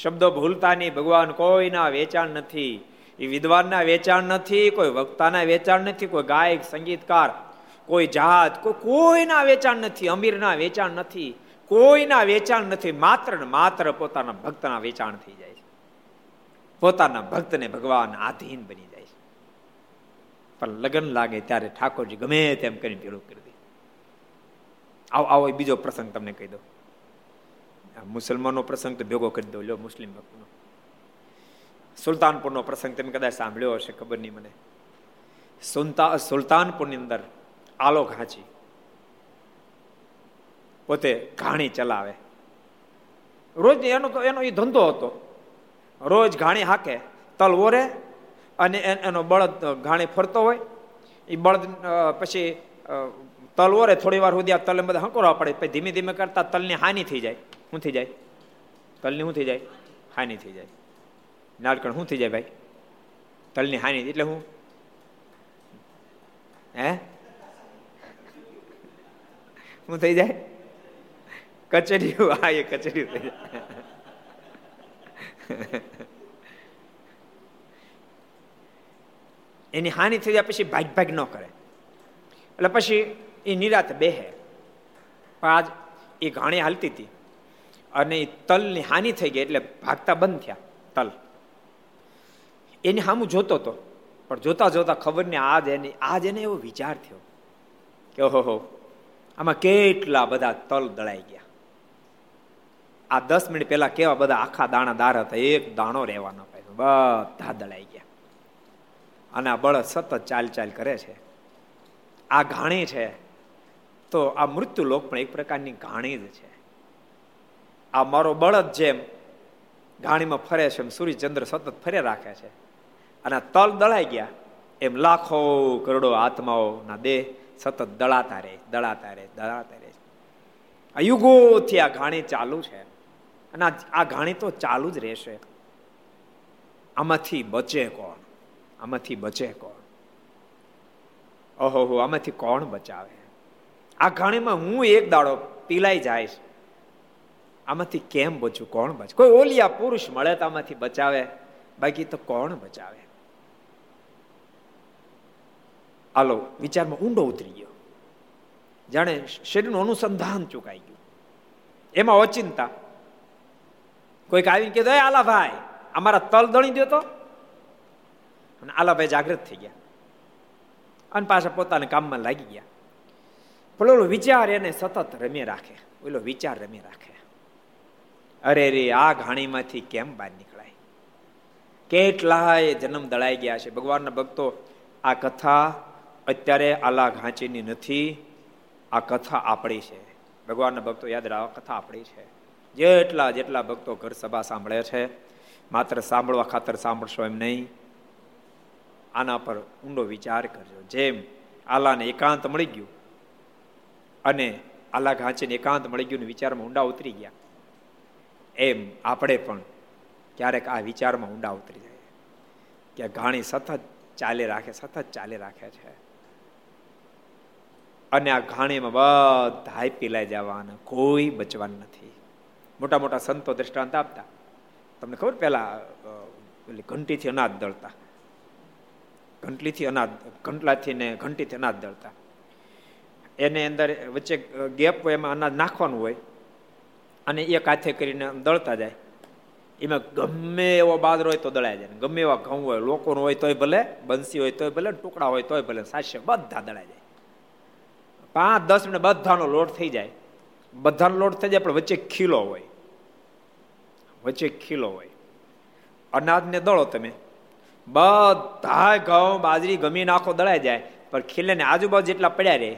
શબ્દો ભૂલતા નહીં. ભગવાન કોઈના વેચાણ નથી. એ વિદ્વાનના વેચાણ નથી, કોઈ વક્તાના વેચાણ નથી, કોઈ ગાયક, સંગીતકાર કોઈ જાત, કોઈ, કોઈના વેચાણ નથી, અમીરના વેચાણ નથી, કોઈના વેચાણ નથી, માત્ર ને માત્ર પોતાના ભક્તના વેચાણ થઈ જાય છે. પોતાના ભક્તને ભગવાન આધીન બની જાય છે. પણ લગ્ન લાગે ત્યારે ઠાકોરજી ગમે તેમ કરીને પેલું કરી દે. આવો આવો બીજો પ્રસંગ તમને કહી દો મુસલમાનનો પ્રસંગ તો ભેગો કરી દો લ્યો, મુસ્લિમ ભક્તનો. સુલતાનપુરનો પ્રસંગ તમે કદાચ સાંભળ્યો હશે, ખબર નહીં મને. સુલતા, સુલતાનપુરની અંદર આલો ઘાંચી. પોતે ઘાણી ચલાવે. રોજ એનો તો એનો એ ધંધો હતો. રોજ ઘાણી હાકે, તલ ઓરે, અને એનો બળદ ઘાણી ફરતો હોય. એ બળદ પછી તલ ઓરે, થોડી વાર સુધી આ તલ બધા હંકોરવા પડે. પછી ધીમે ધીમે કરતા તલની હાનિ થઈ જાય. શું થઈ જાય? તલની શું થઈ જાય? હાનિ થઈ જાય. નાળકણ શું થઈ જાય ભાઈ? તલની હાનિ, એટલે હું હે? શું થઈ જાય? કચેરી હા, એ કચેરી થઈ જાય. એની હાનિ થઈ જાય પછી ભાગ ભાગ ન કરે. એટલે પછી એ નિરાત બેહે. પણ આજ એ ઘાણી હાલતી હતી. અને એ તલની હાનિ થઈ ગઈ એટલે ભાગતા બંધ થયા, તલ. એની સામું જોતો હતો પણ જોતા જોતા ખબર નહીં આજ એની આજ એને એવો વિચાર થયો કે, ઓહો આમાં કેટલા બધા તલ દળાઈ ગયા. આ દસ મિનિટ પહેલા કેવા બધા આખા દાણા દાર હતા, એક દાણો રહેવા ન પાડ્યો. બધા દળાઈ ગયા. અને આ બળદ સતત ચાલ ચાલ કરે છે. આ ઘાણી છે. તો આ મૃત્યુ લોક પણ એક પ્રકારની ઘાણી જ છે. આ મારો બળદ જેમ ઘાણીમાં ફરે છે, એમ સૂર્યચંદ્ર સતત ફરે રાખે છે. અને તલ દળાઈ ગયા. એમ લાખો કરોડો આત્માઓના દેહ સતત દળાતા રહે દળાતા રહે દળાતા રહે. આ યુગોથી આ ઘાણી ચાલુ છે. અને આ ઘાણી તો ચાલુ જ રહેશે. આમાંથી બચે કોણ? આમાંથી બચે કોણ? ઓહો આમાંથી કોણ બચાવે? આ ઘાણીમાં હું એક દાડો પીલાઈ જાય આમાંથી કેમ બચું? કોણ બચે કોઈ ઓલિયા પુરુષ મળે તો આમાંથી બચાવે? બાકી તો કોણ બચાવે? હાલો વિચારમાં ઊંડો ઉતરી ગયો. જાણે શરીરનું અનુસંધાન ચૂકાઈ ગયું. એમાં અચિંતા કોઈક આવીને કીધું આલા ભાઈ અમારા તલ દણી દો તો. અને આલાભાઈ જાગૃત થઈ ગયા. અને પાછા પોતાના કામમાં લાગી ગયા. પણ ઓલો વિચાર એને સતત રમી રાખે. ઓલો વિચાર રમી રાખે. અરે રે, આ ઘાણીમાંથી કેમ બહાર નીકળાય? કેટલાય જન્મ દળાઈ ગયા છે. ભગવાનના ભક્તો, આ કથા અત્યારે આલા ઘાંચીની નથી. આ કથા આપણી છે. ભગવાનના ભક્તો યાદ રાખો, કથા આપણી છે. જેટલા જેટલા ભક્તો ઘર સભા સાંભળે છે, માત્ર સાંભળવા ખાતર સાંભળશો એમ નહીં. આના પર ઊંડો વિચાર કરજો. જેમ આલાને એકાંત મળી ગયું અને આલા ઘાંચીને એકાંત મળી ગયું વિચારમાં ઊંડા ઉતરી ગયા, એમ આપણે પણ ક્યારેક આ વિચારમાં ઊંડા ઉતરી જાય કે ઘાણી સતત ચાલે રાખે, સતત ચાલે રાખે છે. અને આ ઘાણીમાં બધા પીલાઈ જવાના. કોઈ બચવાનું નથી. મોટા મોટા સંતો દ્રષ્ટાંત આપતા. તમને ખબર પેલા ઘંટીથી અનાજ દળતા. ઘંટલીથી અનાજ, ઘંટલાથી ને ઘંટીથી અનાજ દળતા. એને અંદર વચ્ચે ગેપ હોય એમાં અનાજ નાખવાનું હોય અને એક હાથે કરીને દળતા જાય. એમાં ગમે એવો બાદરો હોય તો દળાય જાય. ગમે એવા ઘઉં હોય, લોકોનો હોય તોય ભલે, બંસી હોય તોય ભલે, ટુકડા હોય તોય ભલે સાસે બધા દળાય જાય. પાંચ, દસ મિનિટ બધાનો લોટ થઈ જાય. બધાનો લોટ થઈ જાય, પણ વચ્ચે ખીલો હોય. વચ્ચે ખીલો હોય. અનાજને દળો તમે. બધા ઘઉં, બાજરી ગમી નાખો દળાઈ જાય, પણ ખીલેને આજુબાજુ જેટલા પડ્યા રહે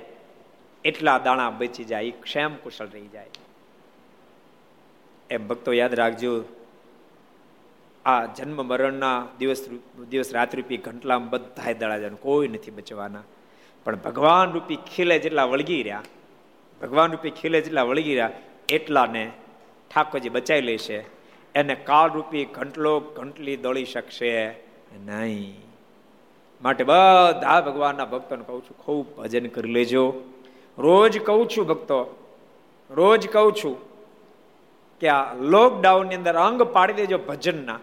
એટલા દાણા બચી જાય ક્ષેમ કુશળ રહી જાય. એમ ભક્તો યાદ રાખજો, આ જન્મ મરણના દિવસ દિવસ રાતરૂપી ઘંટલામાં બધા દળા જાય કોઈ નથી બચવાના. પણ ભગવાન રૂપી ખીલે જેટલા વળગી રહ્યા, ભગવાન રૂપી ખીલે જેટલા વળગી રહ્યા, એટલાને ઠાકોરજી બચાવી લેશે. એને કાળ રૂપી ઘંટલો ઘંટલી દોડી શકશે નહીં. માટે બધા ભગવાનના ભક્તોને કહું છું, ખૂબ ભજન કરી લેજો. રોજ કહું છું ભક્તો, રોજ કહું છું કે આ લોકડાઉનની અંદર અંગ પાડી દેજો ભજનના.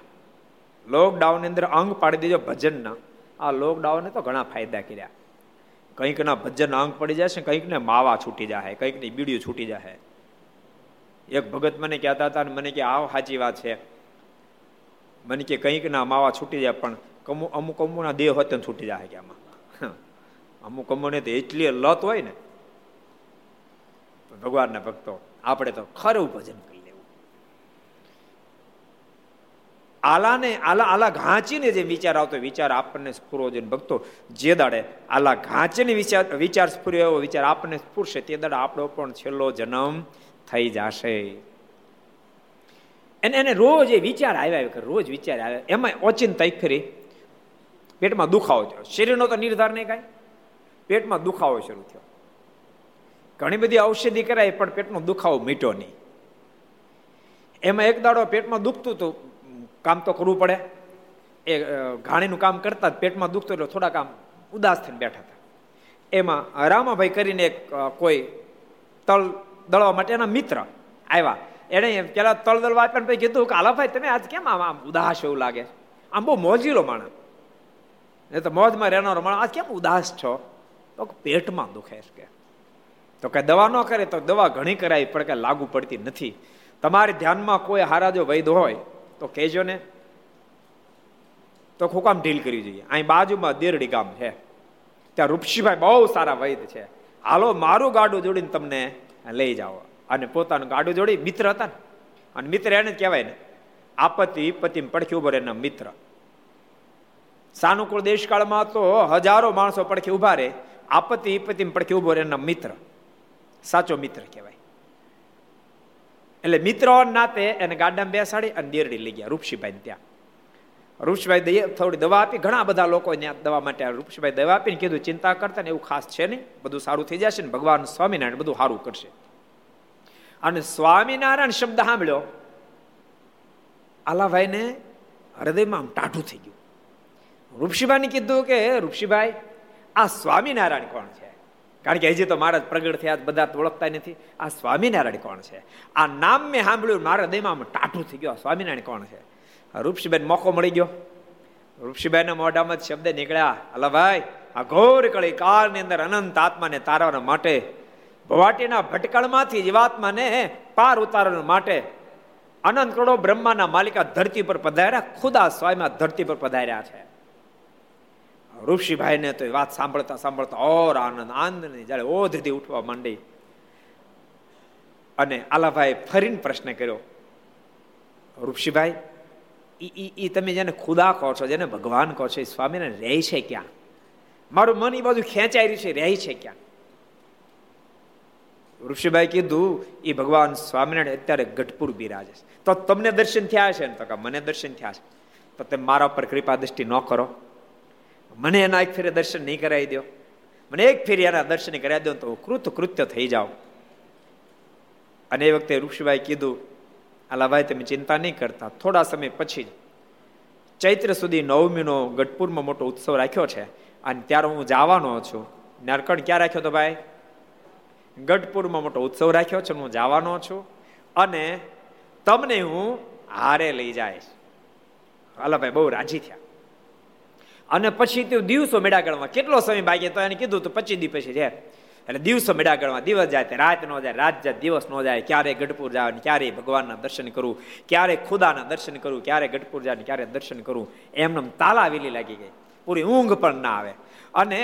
લોકડાઉનની અંદર અંગ પાડી દેજો ભજનના. આ લોકડાઉને તો ઘણા ફાયદા કર્યા. કંઈકના ભજન અંગ પડી જશે કંઈકને માવા છૂટી જાય કંઈકની બીડીયું છૂટી જાય એક ભગત મને કહેતા હતા મને કે આવ સાચી વાત છે. મને કે કંઈકના માવા છૂટી જાય, પણ કમુ, અમુક અમુના દેહ હોત છૂટી જાય કે આમાં. અમુક અમુને તો એટલી લત હોય ને. ભગવાનના ભક્તો, આપણે તો ખરું ભજન કરી લેવું આલાને આલા આલા ઘાંચીને જે વિચાર આવતો, વિચાર આપણને સ્ફૂરો છે ભક્તો, જે દાડે આલા ઘાંચીને વિચાર વિચાર સ્ફૂર્યો એવો વિચાર આપણને સ્ફૂરશે, તે દાડે આપણો પણ છેલ્લો જન્મ થઈ જશે. એને એને રોજ એ વિચાર આવ્યા કે રોજ વિચાર આવે એમાં ઓચિંત ખરી પેટમાં દુખાવો થયો. શરીરનો તો નિર્ધાર નહીં કાંઈ. પેટમાં દુખાવો શરૂ થયો. ઘણી બધી ઔષધિ કરાય, પણ પેટનો દુખાવો મીટો નહીં. એમાં એક દાડો પેટમાં દુખતું હતું. કામ તો કરવું પડે. એ ઘાણીનું કામ કરતા પેટમાં દુખતો એટલે થોડા કામ ઉદાસ થઈને બેઠા હતા. એમાં રામાભાઈ કરીને એક કોઈ તલ દળવા માટે એના મિત્ર આવ્યા. એણે પેલા તળ દળવા આપ્યા પછી કીધું કે આલાભાઈ તમે આજ કેમ આમ આમ ઉદાસ એવું લાગે આમ બહુ મોજીલો માણસ. એ તો મોજમાં રહેનારો માણસ, આજ કેમ ઉદાસ છો? તો પેટમાં દુખે છે કે. તો કે, દવા ન કરે તો દવા ઘણી કરાવી પણ કે લાગુ પડતી નથી. તમારે ધ્યાનમાં કોઈ હારા જો વૈદ હોય તો કહેજો ને. તો ખોકામ ઢીલ કરવી જોઈએ. અહીં બાજુમાં દેરડી ગામ છે. ત્યાં રૂપસીભાઈ બહુ સારા વૈદ છે. હાલો, મારું ગાડું જોડીને તમને લઈ જાઓ. અને પોતાનું ગાડું જોડી મિત્ર હતા ને. અને મિત્ર એને કહેવાય ને. આપત્તિ વિપત્તિ પડખી ઊભો એના મિત્ર. સાનુકૂળ દેશકાળમાં તો હજારો માણસો પડખે ઊભા રહે. આપત્તિ વિપત્તિ પડખે ઊભો એના મિત્ર. સાચો મિત્ર કહેવાય. એટલે મિત્રો નાતે એને ગાડામાં બેસાડી અને દેરડી લઈ ગયા રૂપસીભાઈ ત્યાં. રૂપસીભાઈ થોડી દવા આપી, ઘણા બધા લોકો ત્યાં દવા માટે રૂપસીભાઈ દવા આપીને કીધું, ચિંતા કરતા ને, એવું ખાસ છે નહીં. બધું સારું થઈ જશે ને, ભગવાન સ્વામિનારાયણ બધું સારું કરશે. અને સ્વામિનારાયણ શબ્દ સાંભળ્યો. આલાભાઈને હૃદયમાં આમ ટાઢું થઈ ગયું. ઋષિભાઈને કીધું કે ઋષિભાઈ આ સ્વામિનારાયણ કોણ છે? કારણ કે હજી તો મહારાજ પ્રગટ થયા બધા ઓળખતા નથી. આ સ્વામિનારાયણ કોણ છે? આ નામ મેં સાંભળ્યું, મારા દયમાં ટાઢું થઈ ગયો સ્વામિનારાયણ કોણ છે? રૂપસીબેન મોકો મળી ગયો. રૂપસીબેનના મોઢામાં શબ્દ નીકળ્યા, અલા ભાઈ, આ ઘોર કળી કાળની અંદર અનંત આત્માને તારવાના માટે, ભવાટીના ભટકળમાંથી જીવાત્માને પાર ઉતારવા માટે અનંત કરોડો બ્રહ્માના માલિકા ધરતી પર પધાર્યા, ખુદા સ્વાયમાં ધરતી પર પધાર્યા છે. ઋષિભાઈને તો એ વાત સાંભળતા સાંભળતા ઓર આનંદ, આનંદની જ્યારે ઓધથી ઉઠવા માંડી. અને આલાભાઈ ફરીને પ્રશ્ન કર્યો, ઋષિભાઈ, ઈ તમે જેને ખુદા કહો છો, જેને ભગવાન કહો છો, એ સ્વામીને રહે છે ક્યાં? મારું મન એ બાજુ ખેંચાઈ રહ્યું છે, રહે છે ક્યાં? ઋષિભાઈ કીધું એ ભગવાન સ્વામિનારાયણ અત્યારે ગઢપુર બિરાજે છે. તો તમને દર્શન થયા છે ને? તો કે, મને દર્શન થયા છે. તો તમે મારા ઉપર કૃપા દ્રષ્ટિ ન કરો. મને એના એક ફેરે દર્શન નહીં કરાવી દો મને એક ફેરી એના દર્શન કરાવી દો તો હું કૃત કૃત્ય થઈ જાઉં. અને એ વખતે ઋષિભાઈ કીધું આલાભાઈ તમે ચિંતા નહીં કરતા. થોડા સમય પછી ચૈત્ર સુધી નવમીનો ગઢપુરમાં મોટો ઉત્સવ રાખ્યો છે. અને ત્યારે હું જવાનો છું. નારકણ ક્યાં રાખ્યો તો ભાઈ? ગઢપુરમાં મોટો ઉત્સવ રાખ્યો છે હું જવાનો છું. અને તમને હું હારે લઈ જઈશ. આલાભાઈ બહુ રાજી થયા. અને પછી તે દિવસો મેળા ગણવા કેટલો સમય બાકી તો એને કીધું તો પચીસ દી પછી છે. એટલે દિવસો મેળા ગણવા દિવસ જાય રાત નો જાય, રાત જાય, દિવસ નો જાય. ક્યારે ગઢપુર જાય ક્યારે ભગવાનના દર્શન કરવું ક્યારે ખુદાના દર્શન કરવું ક્યારે ગઢપુર જાય ક્યારે દર્શન કરવું એમને તાલા વેલી લાગી ગઈ. પૂરી ઊંઘ પણ ના આવે. અને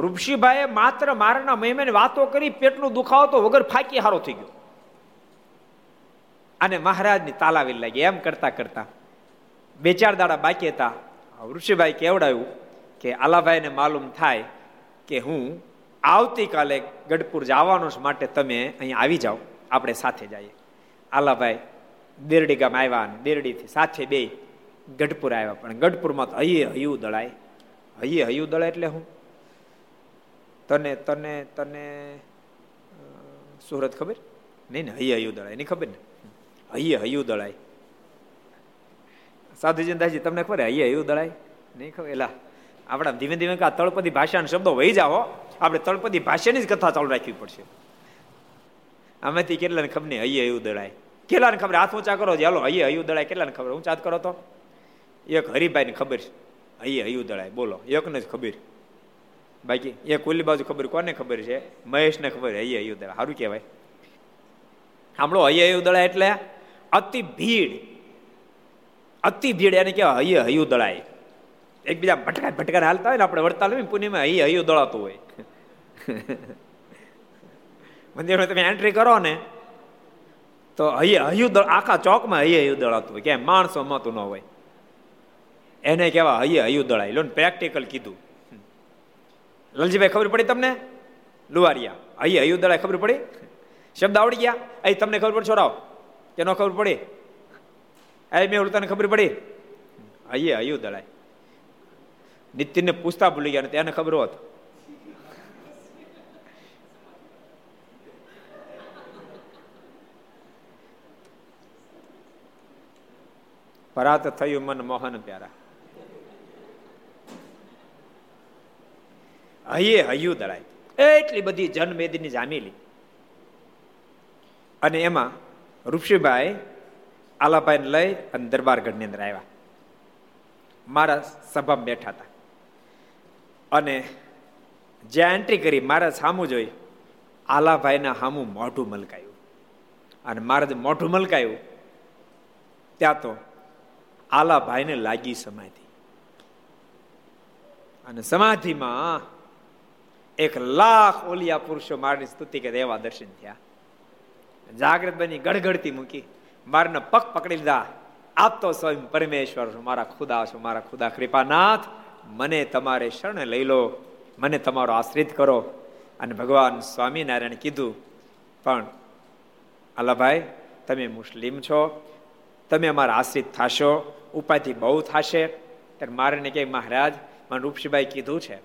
ઋષિભાઈએ માત્ર મારના મહિમાની વાતો કરી, પેટનું દુખાવો તો વગર ફાકી હારો થઈ ગયો. અને મહારાજની તાલાવી લાગી. એમ કરતા કરતા બે ચાર દાડા બાકી હતા. ઋષિભાઈ કેવડાયું કે આલાભાઈને માલુમ થાય કે હું આવતીકાલે ગઢપુર જવાનો માટે તમે અહીંયા આવી જાઓ. આપણે સાથે જઈએ. આલાભાઈ બેરડી ગામ આવ્યા અને બેરડીથી સાથે બે ગઢપુર આવ્યા. પણ ગઢપુરમાં તો હૈયે હૈયું દળાય. હૈયે હૈયું દળાય એટલે હું? તને તને તને સુરત ખબર? નહીં ને હૈયે હૈયું દળાય. નહીં ખબર ને? હૈયે હૈયું દળાય. સાધુજીદાસજી તમને ખબર હૈયે એવું દળાય? નહીં ખબર? એલા, આપણા ધીમે ધીમે કા તળપદી ભાષાના શબ્દો વહી જાઓ આપણે તળપદી ભાષાની જ કથા ચાલુ રાખવી પડશે. આમાંથી કેટલાને ખબર નહીં, અહીંયા એવું દળાય. કેટલાને ખબર? હાથ ઊંચા કરો ચાલો અહીંયા હૈયું દળાય. કેટલાને ખબર? ઊંચા કરો તો. એક હરિભાઈને ખબર છે. હૈયે હૈયું દળાય. બોલો, એકને જ ખબર. બાકી એ કુલી બાજુ ખબર, કોને ખબર છે? મહેશને ખબર, અહીંયા હૈયું દળાય. સારું કહેવાય. સાંભળો, અહીંયા હૈયું દળાય એટલે અતિ ભીડ. અતિ ભીડ એને કહેવાય, હૈયે, હૈયું દળાય. એકબીજા ભટકા ભટકા હાલતા હોય ને, આપણે વડતાલ હોય પુણ્યમાં હૈયે, હૈયું દળાતું હોય. મંદિરમાં તમે એન્ટ્રી કરો ને, તો હૈયે, હૈયું દળ, આખા ચોકમાં હૈયે, હૈયું દળાતું હોય. ક્યાંય માણસો મતું ન હોય. એને કહેવા હૈયે, હૈયું દળાય. લો પ્રેક્ટિકલ કીધું. લલજીભાઈ, ખબર પડી તમને? લુવારિયા. હૈયે, હૈયું ખબર પડી? શબ્દ આવડી ગયા? અહીં તમને ખબર પડી છોરાવ કે ન ખબર પડી? એ મેં તને ખબર પડી? હૈયે હૈયું દળાય. નીતિનને પૂછતા ભૂલી ગયા તેને ખબર હોત. પરાત થયું મન મોહન પ્યારા. હૈયે હયું દળાય. એટલી બધી જનમેદની જામેલી. અને એમાં ઋષિભાઈ આલાભાઈને લઈ અને દરબારગઢની અંદર આવ્યા. મારા સભા બેઠા હતા. અને જ્યાં એન્ટ્રી કરી મારા સામું જોઈ, આલાભાઈના સામું મોઢું મલકાયું. અને મારા મોઢું મલકાયું, ત્યાં તો આલાભાઈને લાગી સમાધિ. અને સમાધિમાં એક લાખ ઓલિયા પુરુષો મારની સ્તુતિ કે દેવા દર્શન થયા. જાગૃત બની ગડગડતી મૂકી. મારના પગ પકડી લીધા. આપ તો સ્વયં પરમેશ્વર મારા ખુદા છો, મારા ખુદા કૃપાનાથ. મને તમારે શરણ લઈ લો, મને તમારો આશ્રિત કરો. અને ભગવાન સ્વામિનારાયણ કીધું, પણ અલ્લાભાઈ તમે મુસ્લિમ છો, તમે અમારા આશ્રિત થશો, ઉપાધિ બહુ થશે. ત્યારે મારે કે મહારાજ, મને રૂપસીભાઈ કીધું છે,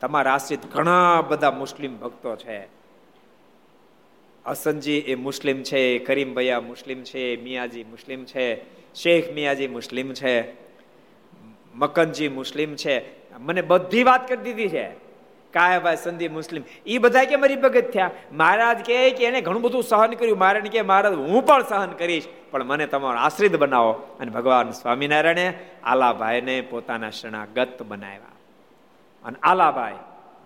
તમારા આશ્રિત ઘણા બધા મુસ્લિમ ભક્તો છે. હસનજી એ મુસ્લિમ છે, કરીમ ભૈયા મુસ્લિમ છે, મિયાજી મુસ્લિમ છે, શેખ મિયાજી મુસ્લિમ છે, મકનજી મુસ્લિમ છે. મને બધી વાત કરી દીધી છે. કાયાભાઈ સંધી મુસ્લિમ. એ બધા કે મારી ભગત થયા? મહારાજ કે એને ઘણું બધું સહન કર્યું. મારે કે, મહારાજ, હું પણ સહન કરીશ. પણ મને તમારો આશ્રિત બનાવો. અને ભગવાન સ્વામિનારાયણે આલાભાઈને પોતાના શરણાગત બનાવ્યા. અને આલાભાઈ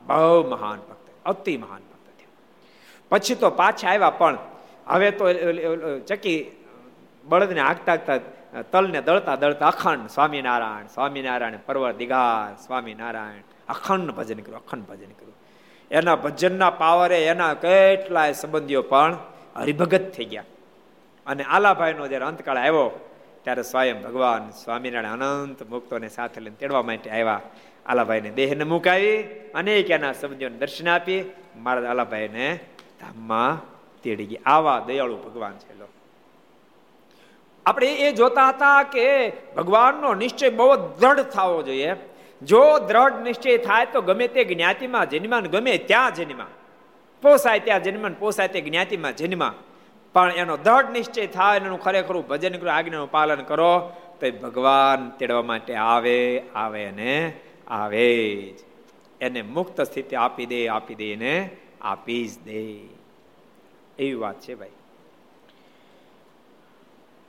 બહુ મહાન ભક્ત, અતિ મહાન પછી તો પાછા આવ્યા, પણ હવે તો ચકી બળદને હાંકતા હાંકતા તલને દળતા દળતા અખંડ સ્વામિનારાયણ સ્વામિનારાયણ પર્વત દિઘાર સ્વામિનારાયણ. અખંડ ભજન કર્યું, અખંડ ભજન કર્યું. એના ભજનના પાવરે એના કેટલાય સંબંધીઓ પણ હરિભગત થઈ ગયા. અને આલાભાઈનો જ્યારે અંતકાળ આવ્યો, ત્યારે સ્વયં ભગવાન સ્વામિનારાયણ અનંત મુક્તોને સાથે લઈને તેડવા માટે આવ્યા. આલાભાઈને દેહને મુકાવી, અનેક એના સંબંધીઓને દર્શન આપી મારા આલાભાઈને ધામમાં તેડી ગઈ આવા દયાળુ ભગવાન છે લો. આપણે એ જોતા હતા કે ભગવાનનો નિશ્ચય બહુ દ્રઢ થવો જોઈએ. જો દ્રઢ નિશ્ચય થાય તો ગમે તે જ્ઞાતિમાં જન્માન ગમે ત્યાં જન્મા. પોસાય ત્યાં જન્માન પોસાય તે જ્ઞાતિમાં જન્મા. પણ એનો દ્રઢ નિશ્ચય થાય એનું ખરેખર ભજન કરો, આજ્ઞાનું પાલન કરો, તો ભગવાન તેડવા માટે આવે આવે ને આવે જ. એને મુક્ત સ્થિતિ આપી દે આપી દે એને આપી જ દે. એવી વાત છે ભાઈ.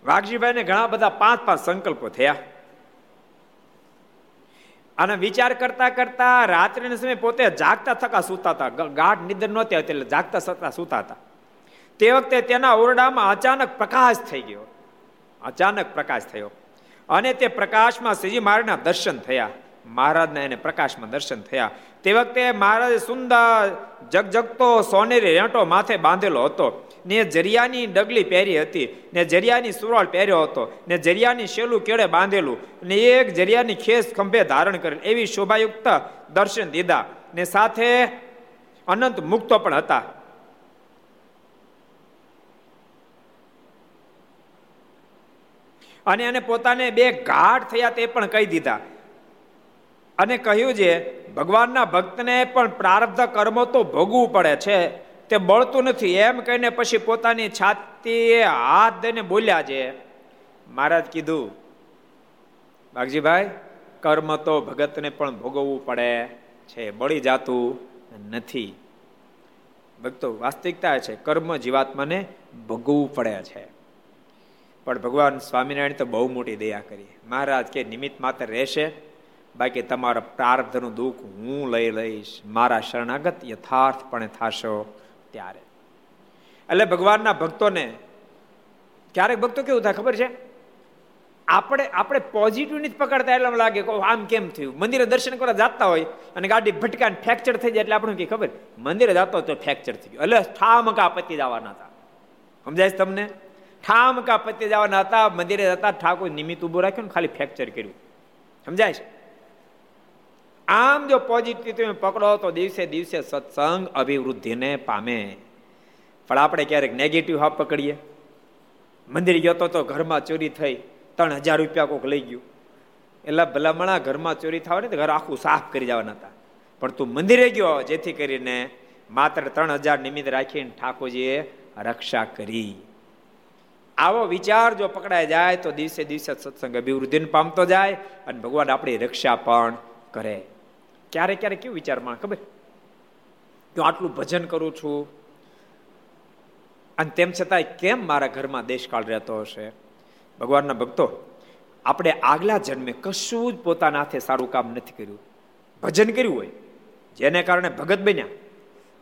વાઘજીભાઈને ઘણા બધા પાંચ પાંચ સંકલ્પો થયા. અને વિચાર કરતા કરતા રાત્રિના સમય પોતે જાગતા થકા સૂતા હતા. ગાઢ નિદર નહોતી એટલે જાગતા થતા સૂતા હતા. તે વખતે તેના ઓરડામાં અચાનક પ્રકાશ થઈ ગયો. અચાનક પ્રકાશ થયો. અને તે પ્રકાશમાં શ્રીજી મહારાજના દર્શન થયા. મહારાજના એને પ્રકાશમાં દર્શન થયા. તે વખતે મહારાજે સુંદર જગજગતો સોનેરી રેંટો માથે બાંધેલો હતો. ને જરિયાની ડગલી પહેરી હતી, ને જરિયાની સુરવાળ પહેર્યો હતો, ને જરિયાની શેલું કેળે બાંધેલું, ને એક જરિયાની ખેસ ખંભે ધારણ કરેલ, એવી શોભાયુક્ત દર્શન દીધા. ને સાથે અનંત મુક્તો પણ હતા. અને એને પોતાને બે ઘાટ થયા તે પણ કહી દીધા. અને કહ્યું છે, ભગવાનના ભક્તને પણ પ્રારબ્ધ કર્મો તો ભોગવું પડે છે, તે બળતું નથી. એમ કહીને પછી પોતાની છાતીએ હાથ દઈને બોલ્યા છે, મહારાજ કીધું, બાગજીભાઈ, કર્મ તો ભગતને પણ ભોગવવું પડે છે, બળી જાતું નથી. ભક્તો, વાસ્તવિકતા છે, કર્મ જીવાત્માને ભોગવવું પડે છે. પણ ભગવાન સ્વામિનારાયણ તો બહુ મોટી દયા કરી. મહારાજ કે નિમિત્ત માત્ર રહેશે બાકી તમારા પ્રાર્થનું દુઃખ હું લઈ લઈશ. મારા શરણાગત યથાર્થપણે થશો ત્યારે. એટલે ભગવાનના ભક્તોને, ક્યારેક ભક્તો કેવું થાય ખબર છે? આપણે આપણે પોઝિટિવ નથી પકડતા એટલે લાગે કે આમ કેમ થયું? મંદિરે દર્શન કરવા જતા હોય અને ગાડી ભટકાને ફ્રેક્ચર થઈ જાય એટલે આપણને કે ખબર? મંદિરે જતો તો ફ્રેક્ચર થઈ ગયું. એટલે ઠામકા પતી જવાના હતા. સમજાય તમને? ઠામકા પતી જવાના હતા, મંદિરે જતા ઠાકોર નિમિત્ત ઉભું રાખ્યું ને ખાલી ફ્રેક્ચર કર્યું. સમજાય છે? આમ જો પોઝિટિવ તમે પકડો તો દિવસે દિવસે સત્સંગ અભિવૃદ્ધિને પામે. પણ આપણે ક્યારેક નેગેટિવ હા પકડીએ. મંદિર ગયો તો ઘરમાં ચોરી થઈ. ત્રણ હજાર રૂપિયા કોઈક લઈ ગયું. એટલે ભલામણા ઘરમાં ચોરી થવા ને ઘર આખું સાફ કરી જવાના હતા. પણ તું મંદિરે ગયો, જેથી કરીને માત્ર ત્રણ હજાર નિમિત્ત રાખીને ઠાકોરજીએ રક્ષા કરી. આવો વિચાર જો પકડાઈ જાય તો દિવસે દિવસે સત્સંગ અભિવૃદ્ધિને પામતો જાય અને ભગવાન આપણી રક્ષા પણ કરે. ક્યારેક ક્યારેક કેવું વિચારમાં, ખબર? હું આટલું ભજન કરું છું, અને તેમ છતાંય કેમ મારા ઘરમાં દેશકાળ રહેતો હશે? ભગવાનના ભક્તો, આપણે આગલા જન્મે કશું જ પોતાના હાથે સારું કામ નથી કર્યું. ભજન કર્યું હોય, જેને કારણે ભગત બન્યા,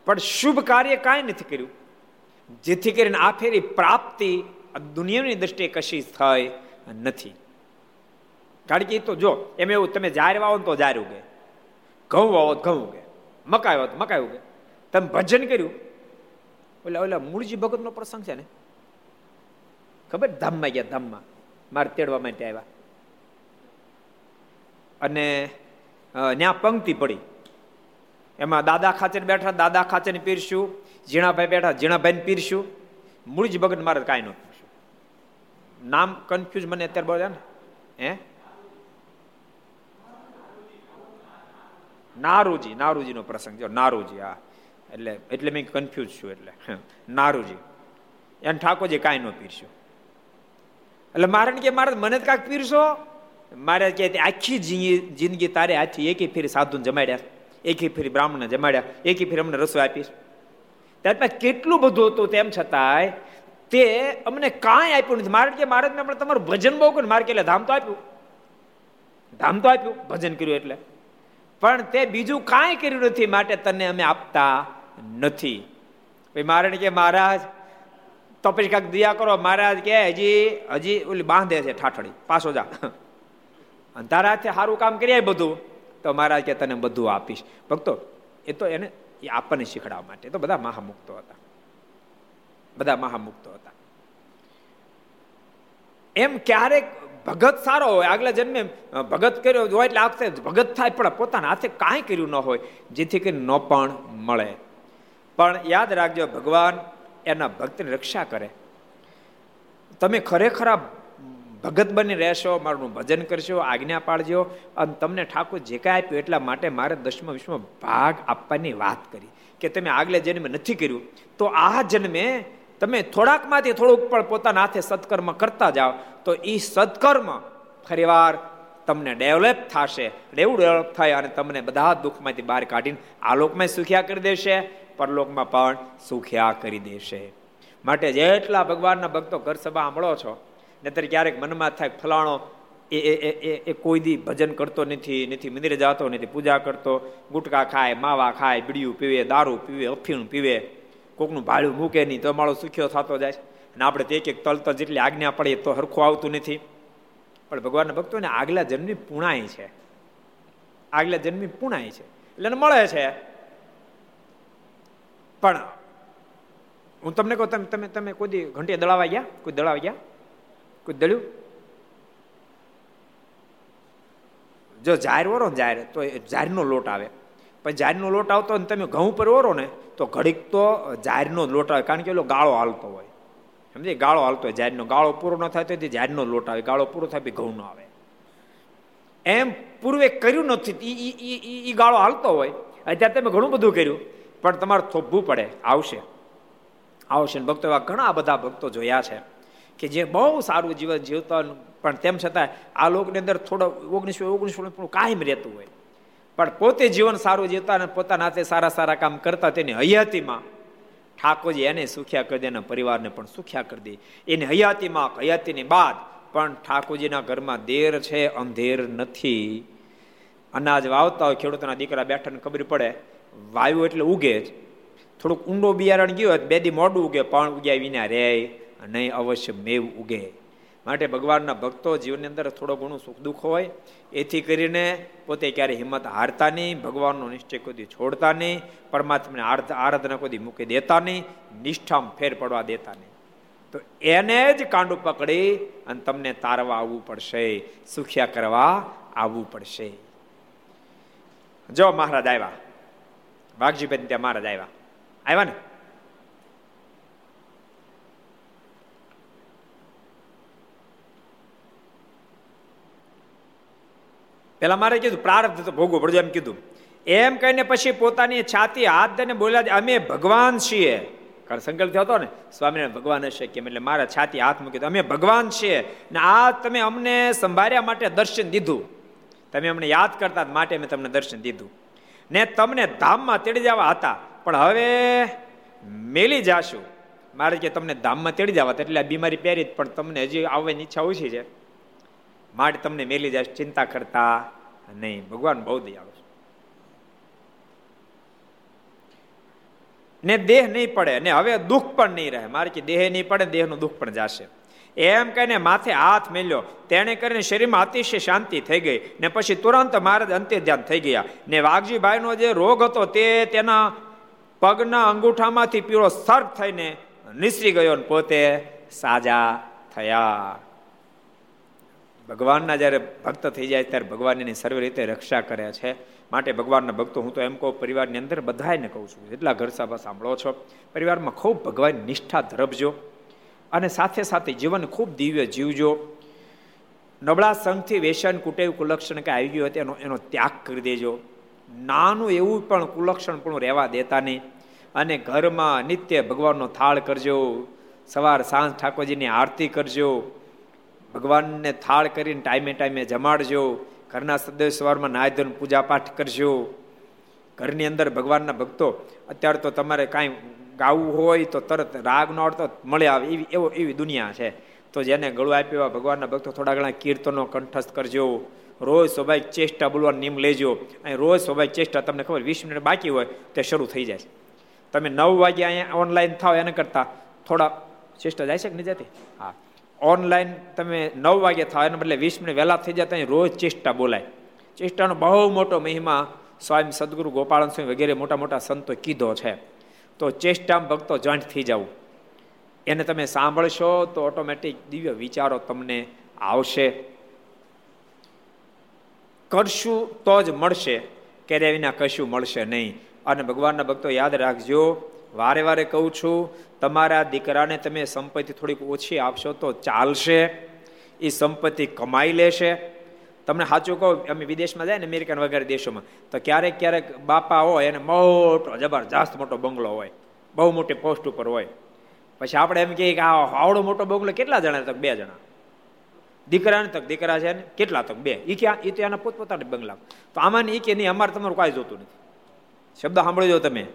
પણ શુભ કાર્ય કાંઈ નથી કર્યું. જેથી કરીને આ ફેરી પ્રાપ્તિ દુનિયાની દ્રષ્ટિએ કશી થઈ નથી. કારણ કે તો જો, એમ એવું તમે જાહેર વાવો તો જાહેર ઉગે. ઘઉં વાવો, ઘઉં ઉગે. મકાઈ વાવો મકાઈ ઉગે. તમે ભજન કર્યું? ઓલા ઓલા મૂળજી ભગતનો પ્રસંગ છે ને? ખબર? ધામમાં ગયા, ધામમાં. મારે તેડવા માટે આવ્યા. અને ત્યાં પંક્તિ પડી. એમાં દાદા ખાચર બેઠા, દાદા ખાચર પીરશું, ઝીણાભાઈ બેઠા ઝીણાભાઈ પીરશું. મૂળજી ભગત મારે કાંઈ ન પીરશું. નામ કન્ફ્યુઝ મને અત્યારે બોલે ને? હે? નારુજી નારુજી નો પ્રસંગ જો નારુજી હા. એટલે એટલે મેં કન્ફ્યુઝ છું એટલે. નારુજી. એને ઠાકોરજી કાંઈ ન પીરશું એટલે મારે કે મારે મને જ કાંઈક પીરશો મારે કે આખી જિંદગી તારે હાથી એકી ફેરી સાધુને જમાડ્યા. એકી ફેરી બ્રાહ્મણને જમાડ્યા. એકી ફેરી અમને રસોઈ આપીશ ત્યારબાદ કેટલું બધું હતું તેમ છતાંય તે અમને કાંઈ આપ્યું નથી. મારે કે આપણે તમારું ભજન બહુ કર્યું. મારે કે ધામ તો આપ્યું. ધામ તો આપ્યું ભજન કર્યું એટલે. પણ તે બીજું કાંઈ કર્યું નથી, માટે તને અમે આપતા નથી. ભાઈ, મારે કે મહારાજ, તો કાંક દયા કરો. મહારાજ કે, હજી હજી ઓલી બાંધે છે ઠાઠડી પાછો જા. અને તારા હાથે સારું કામ કરીએ બધું. તો મહારાજ કે, તને બધું આપીશ. ભક્તો, એ તો એને, એ આપણને શીખડાવવા માટે તો બધા મહામુક્તો હતા. બધા મહામુક્તો હતા. એમ ક્યારેક ભગત સારો હોય, આગલા જન્મે ભગત કર્યો હોય એટલે આખતે ભગત થાય, પણ પોતાના હાથે કાંઈ કર્યું ન હોય, જેથી કરી ન પણ મળે. પણ યાદ રાખજો, ભગવાન એના ભક્તની રક્ષા કરે. તમે ખરેખર ભગત બની રહેશો, મારું ભજન કરશો, આજ્ઞા પાડજો અને તમને ઠાકોર જે કાંઈ આપ્યું એટલા માટે મારે દસમા વિશ્વમાં ભાગ આપવાની વાત કરી, કે તમે આગલે જન્મે નથી કર્યું, તો આ જન્મે તમે થોડાકમાંથી થોડુંક પણ પોતાના હાથે સત્કર્મ કરતા જાઓ, તો એ સત્કર્મ ફરીવાર તમને ડેવલપ થશે. એવું ડેવલપ થાય અને તમને બધા દુઃખમાંથી બહાર કાઢીને આ લોકમાં સુખ્યા કરી દેશે, પરલોકમાં પણ સુખ્યા કરી દેશે. માટે જેટલા ભગવાનના ભક્તો ઘર સભા સાંભળો છો, નહીતર ક્યારેક મનમાં થાય ફલાણો એ એ એ કોઈ દી ભજન કરતો નથી નથી મંદિરે જતો, નથી પૂજા કરતો, ગુટકા ખાય, માવા ખાય, બીડિયું પીવે, દારૂ પીવે, અફીણ પીવે કોકનું ભાડું મૂકે નહીં તો મારો સુખ્યો થતો જાય અને આપણે તે એક એક તલ તલ જેટલી આજ્ઞા પડે તો હરખું આવતું નથી. પણ ભગવાનના ભક્તોને આગલા જન્મની પુણાઈ છે. આગલા જન્મની પુણાઈ છે. એટલે મળે છે. પણ હું તમને કહું, તમે તમે તમે કોઈ ઘંટી દળાવા ગયા? કોઈ દળાવા ગયા? કોઈ દળ્યું? જો જાહેર વરો જાહેર, તો જાહેરનો લોટ આવે. પછી જાહેરનો લોટ આવતો ને તમે ઘઉં પર ઓરો ને, તો ઘડીક તો જાહેરનો લોટ આવે. કારણ કે એલો ગાળો હાલતો હોય. સમજી ગાળો હાલતો હોય. જાહેરનો ગાળો પૂરો ન થાય તો જાહેરનો લોટ આવે. ગાળો પૂરો થાય ઘઉં નો આવે. એમ પૂર્વે કર્યું નથી. એ ગાળો હાલતો હોય. અત્યારે તમે ઘણું બધું કર્યું, પણ તમારે થોભવું પડે. આવશે. આવશે. ભક્તો એવા ઘણા બધા ભક્તો જોયા છે કે જે બહુ સારું જીવન જીવતા પણ તેમ છતાં આ લોકની અંદર થોડો ઓગણીસો ઓગણીસો કાયમ રહેતું હોય. પણ પોતે જીવન સારું જીવતા અને પોતાના હાથે સારા સારા કામ કરતા તેની હયાતીમાં ઠાકોરજી એને સુખ્યા કરી દે એના પરિવારને પણ સુખ્યા કરી દે. એની હયાતીમાં, હયાતીની બાદ પણ ઠાકોરજીના ઘરમાં દેર છે, અંધેર નથી. અનાજ વાવતા હોય, ખેડૂતોના દીકરા બેઠાને ખબર પડે વાયુ એટલે ઉગે જ. થોડુંક ઊંડો બિયારણ ગયો બે દી મોડું ઉગે, પણ ઉગ્યા વિના રે નહીં, અવશ્ય મેવ ઉગે. માટે ભગવાનના ભક્તો જીવનની અંદર થોડો ઘણું સુખ દુઃખ હોય, એથી કરીને પોતે ક્યારે હિંમત હારતા નહીં, ભગવાનનો નિશ્ચય કોઈ છોડતા નહીં, પરમાત્માને આરાધના કોઈ મૂકી દેતા નહીં, નિષ્ઠામ ફેર પડવા દેતા નહીં. તો એને જ કાંડું પકડી અને તમને તારવા આવવું પડશે, સુખ્યા કરવા આવવું પડશે. જો મહારાજ આવ્યા વાઘજીભાઈ ત્યાં મહારાજ આવ્યા. આવ્યા ને? પેલા મારે કીધું, પ્રારબ્ધ તો ભોગવું પડજો એમ કીધું. એમ કહીને પછી પોતાની છાતી હાથ દઈને બોલ્યા, અમે ભગવાન છીએ. કારણ સંકલ્પ થયો હતો ને, સ્વામિનારાયણ, ભગવાન હશે કેમ? એટલે મારા છાતી હાથ મૂકી અમે ભગવાન છીએ. ને આ તમે અમને સંભાળ્યા માટે દર્શન દીધું. તમે અમને યાદ કરતા માટે મેં તમને દર્શન દીધું. ને તમને ધામમાં તેડી જવા હતા. પણ હવે મેલી જાશું. મારે કે, તમને ધામમાં તેડી જવા એટલે આ બીમારી પહેરી પણ તમને હજી આવવાની ઈચ્છા ઓછી છે. માટે તમને મેલી જાય ચિંતા કરતા નહીં. ભગવાન બહુ દયાળુ છે. ને દેહ નહીં પડે ને હવે દુઃખ પણ નહીં રહે. મારે કે દેહ નહીં પડે, દેહનું દુઃખ પણ જશે. એમ કહીને માથે હાથ મેલ્યો. તેણે કરીને શરીરમાં અતિશય શાંતિ થઈ ગઈ ને પછી તુરંત મહારાજ અંત્ય ધ્યાન થઈ ગયા. ને વાઘજીભાઈનો જે રોગ હતો તે તેના પગના અંગૂઠામાંથી પીળો સર્પ થઈને નિસરી ગયો ને પોતે સાજા થયા. ભગવાનના જ્યારે ભક્ત થઈ જાય ત્યારે ભગવાન એની સર્વ રીતે રક્ષા કરે છે. માટે ભગવાનના ભક્તો હું તો એમ કહું, પરિવારની અંદર બધાને કહું છું, જેટલા ઘર સભા સાંભળો છો, પરિવારમાં ખૂબ ભગવાન નિષ્ઠા ધરપજો અને સાથે સાથે જીવન ખૂબ દિવ્ય જીવજો. નબળા સંઘથી વેસન કુટેવ, કુલક્ષણ કે આવી ગયું હતું એનો એનો ત્યાગ કરી દેજો. નાનું એવું પણ કુલક્ષણ પણ રહેવા દેતા નહીં. અને ઘરમાં નિત્ય ભગવાનનો થાળ કરજો. સવાર સાંજ ઠાકોરજીની આરતી કરજો. ભગવાનને થાળ કરીને ટાઈમે ટાઈમે જમાડજો, ઘરના સદસ્યવારમાં નાય નાય પૂજા પાઠ કરજો. ઘરની અંદર ભગવાનના ભક્તો, અત્યારે તો તમારે કાંઈ ગાવું હોય તો તરત રાગ નો આવડતો મળે આવે. એવી, એવો, એવી દુનિયા છે. તો જેને ગળું આપ્યું ભગવાનના ભક્તો થોડા ઘણા કીર્તનો, કંઠસ્થ કરજો. રોજ સ્વાભાવિક ચેષ્ટા બોલવાનો નિયમ લેજો. અહીં રોજ સ્વાભાવિક ચેષ્ટા તમને ખબર, વીસ મિનિટ બાકી હોય તે શરૂ થઈ જાય. તમે નવ વાગે અહીંયા ઓનલાઈન થાવ એને કરતાં થોડા ચેષ્ટા જાય છે કે નહીં જતી? હા. ઓનલાઈન તમે નવ વાગે થાવ એના બદલે વીસ મિનિટ વહેલા થઈ જતા રોજ ચેષ્ટા બોલાય. ચેષ્ટાનો બહુ મોટો મહિમા સ્વામી સદગુરુ ગોપાલ સ્વામી વગેરે મોટા મોટા સંતો કીધો છે. તો ચેષ્ટામાં ભક્તો જોઈન્ટ થઈ જવું એને તમે સાંભળશો તો ઓટોમેટિક દિવ્ય વિચારો તમને આવશે. કરશું તો જ મળશે. ક્યારે વિના કશું મળશે નહીં. અને ભગવાનના ભક્તો યાદ રાખજો વારે વારે કહું છું, તમારા દીકરાને તમે સંપત્તિ થોડીક ઓછી આપશો તો ચાલશે, એ સંપત્તિ કમાઈ લેશે. તમને સાચું કહો, અમે વિદેશમાં જાય ને અમેરિકન વગેરે દેશોમાં, તો ક્યારેક ક્યારેક બાપા હોય, એને મોટો, જબરજસ્ત મોટો બંગલો હોય, બહુ મોટી પોસ્ટ ઉપર હોય. પછી આપણે એમ કહીએ કે આ આવડો મોટો બંગલો કેટલા જણા તક? બે જણા. દીકરાને તક? દીકરા છે ને? કેટલા તક? બે. એ ક્યાં એ તો એના પોતપોતાના બંગલા. તો આમાં એ કે નહીં, અમારે તમારું કાંઈ જોતું નથી. શબ્દ સાંભળજો તમે?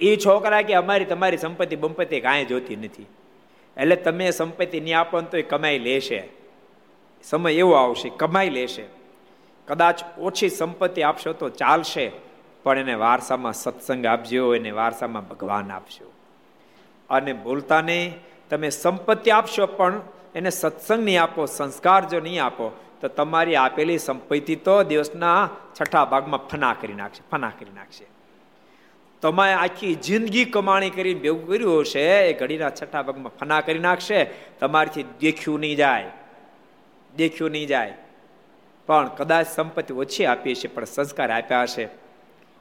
એ છોકરા કે અમારી તમારી સંપત્તિ બંપત્તિ કાંઈ જોતી નથી. એટલે તમે સંપત્તિ નહીં આપો તો એ કમાઈ લેશે. સમય એવો આવશે, કમાઈ લેશે. કદાચ ઓછી સંપત્તિ આપશો તો ચાલશે, પણ એને વારસામાં સત્સંગ આપજો, એને વારસામાં ભગવાન આપશો અને ભૂલતા નહીં, તમે સંપત્તિ આપશો પણ એને સત્સંગ નહીં આપો, સંસ્કાર જો નહીં આપો, તો તમારી આપેલી સંપત્તિ તો દિવસના છઠ્ઠા ભાગમાં ફના કરી નાખશે, ફના કરી નાખશે. તમારે આખી જિંદગી કમાણી કરીને ભેગું કર્યું હશે, એ ઘડીના છઠ્ઠા ભાગમાં ફના કરી નાખશે, તમારીથી દેખ્યું નહીં જાય. દેખ્યું નહીં જાય. પણ કદાચ સંપત્તિ ઓછી આપી છે પણ સંસ્કાર આપ્યા હશે.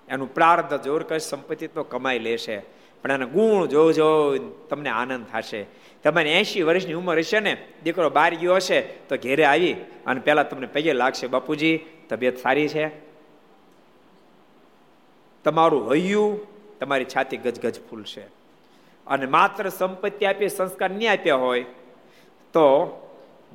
એનું પ્રાર્થ જોર કરશે સંપત્તિ તો કમાઈ લેશે. પણ એના ગુણ જો જો તમને આનંદ થશે. તમારે એસી વર્ષની ઉંમર હશે ને, દીકરો બહાર ગયો હશે, તો ઘેરે આવી અને પહેલાં તમને પગે લાગશે, બાપુજી, તબિયત સારી છે? તમારું હૈયું તમારી છાતી ગજગજ ફૂલશે. અને માત્ર સંપત્તિ આપી, સંસ્કાર નહીં આપ્યા હોય, તો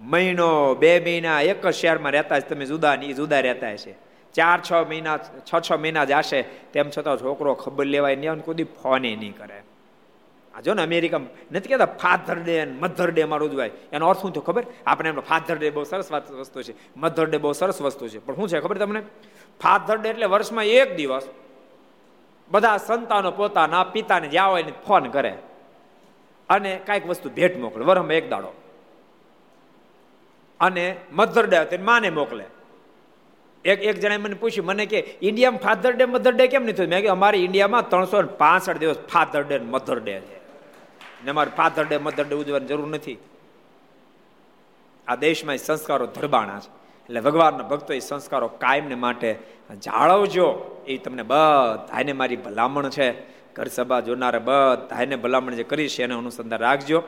મહિનો, બે મહિના એક જ શહેરમાં રહેતા તમે જુદા નહીં જુદા રહેતા છે ચાર, છ મહિના, છ છ મહિના જશે તેમ છતાં છોકરો ખબર લેવાય નહીં કોઈ ફોને નહીં કરે. આ જો ને અમેરિકા નથી કહેતા ફાધર ડે મધર ડે માં ઉજવાય એનો અર્થ શું થયો ખબર? આપણે એમનો ફાધર ડે બહુ સરસ વસ્તુ છે. મધર ડે બહુ સરસ વસ્તુ છે. પણ શું છે ખબર તમને? ફાધર ડે એટલે વર્ષમાં એક દિવસ બધા સંતાનો પોતાના પિતાને જ્યાં હોય ને ફોન કરે. અને કાંઈક વસ્તુ ભેટ મોકલે. વરમ એક દાડો. અને મધર ડે તેને માને મોકલે. એક એક જણાએ મને પૂછ્યું, મને કે ઇન્ડિયામાં ફાધર ડે મધર ડે કેમ નહીં થયું મેં કે અમારે ઇન્ડિયામાં ત્રણસો પાસઠ દિવસ ફાધર ડે મધર ડે છે. ને અમારે ફાધર ડે મધર ડે ઉજવવાની જરૂર નથી. આ દેશમાં સંસ્કારો ધરબાણા છે. એટલે ભગવાનના ભક્તો એ સંસ્કારો કાયમને માટે જાળવજો. એ તમને બધાને મારી ભલામણ છે. ઘર સભા જોનારે બધાને ભલામણ જે કરી છે એને અનુસંધાન રાખજો.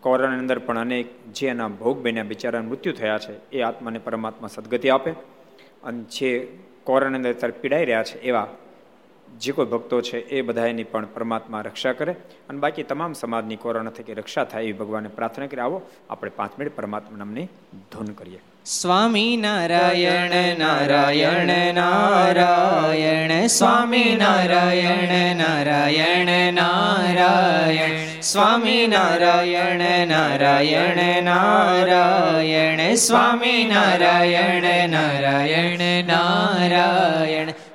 કોરોનાની અંદર પણ અનેક જે એના ભોગ બન્યા, બિચારાના મૃત્યુ થયા છે, એ આત્માને પરમાત્મા સદગતિ આપે. અને જે કોરોનાની અંદર પીડાઈ રહ્યા છે એવા જે કોઈ ભક્તો છે એ બધાની પણ પરમાત્મા રક્ષા કરે અને બાકી તમામ સમાજની કોરોના થકી રક્ષા થાય એવી ભગવાનને પ્રાર્થના કરી. આવો આપણે પાંચ મિનિટ પરમાત્મા નામની ધૂન કરીએ. સ્વામી નારાયણ નારાયણ નારાયણ, સ્વામી નારાયણ નારાયણ નારાયણ, સ્વામી નારાયણ નારાયણ નારાયણ, સ્વામી નારાયણ નારાયણ નારાયણ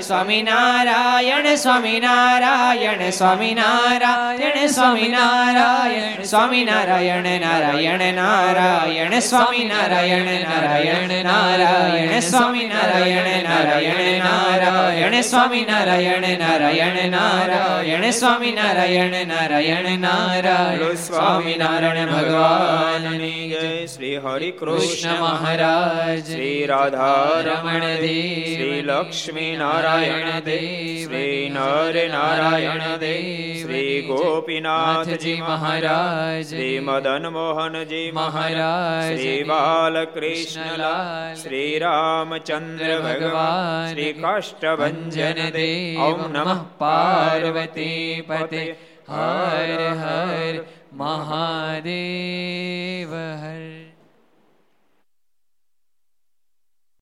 સ્વામિનારાયણ સ્વામિનારાયણ સ્વામિનારાયણ સ્વામિનારાયણ સ્વામિનારાયણ સ્વામિનારાયણ નારાયણ નારાયણ સ્વામિનારાયણ નારાયણ નારાયણ સ્વામિનારાયણ નારાયણ નારાયણ સ્વામિનારાયણ નારાયણ નારાયણ સ્વામિનારાયણ નારાયણ નારાયણ સ્વામિનારાયણ ભગવાનની જય શ્રી હરિ કૃષ્ણ મહારાજ શ્રી રાધા રમણ શ્રી લક્ષ્મી લક્ષ્મી નારાયણ દેવ શ્રી નર નારાયણ દેવ શ્રી ગોપીનાથજી મહારાજ શ્રી મદન મોહનજી મહારાજ શ્રી બાલકૃષ્ણલા શ્રી રામચંદ્ર ભગવાન શ્રી કાષ્ટભન દેવ ઓમ નમઃ પાર્વતી પતે હર હર મહાદેવ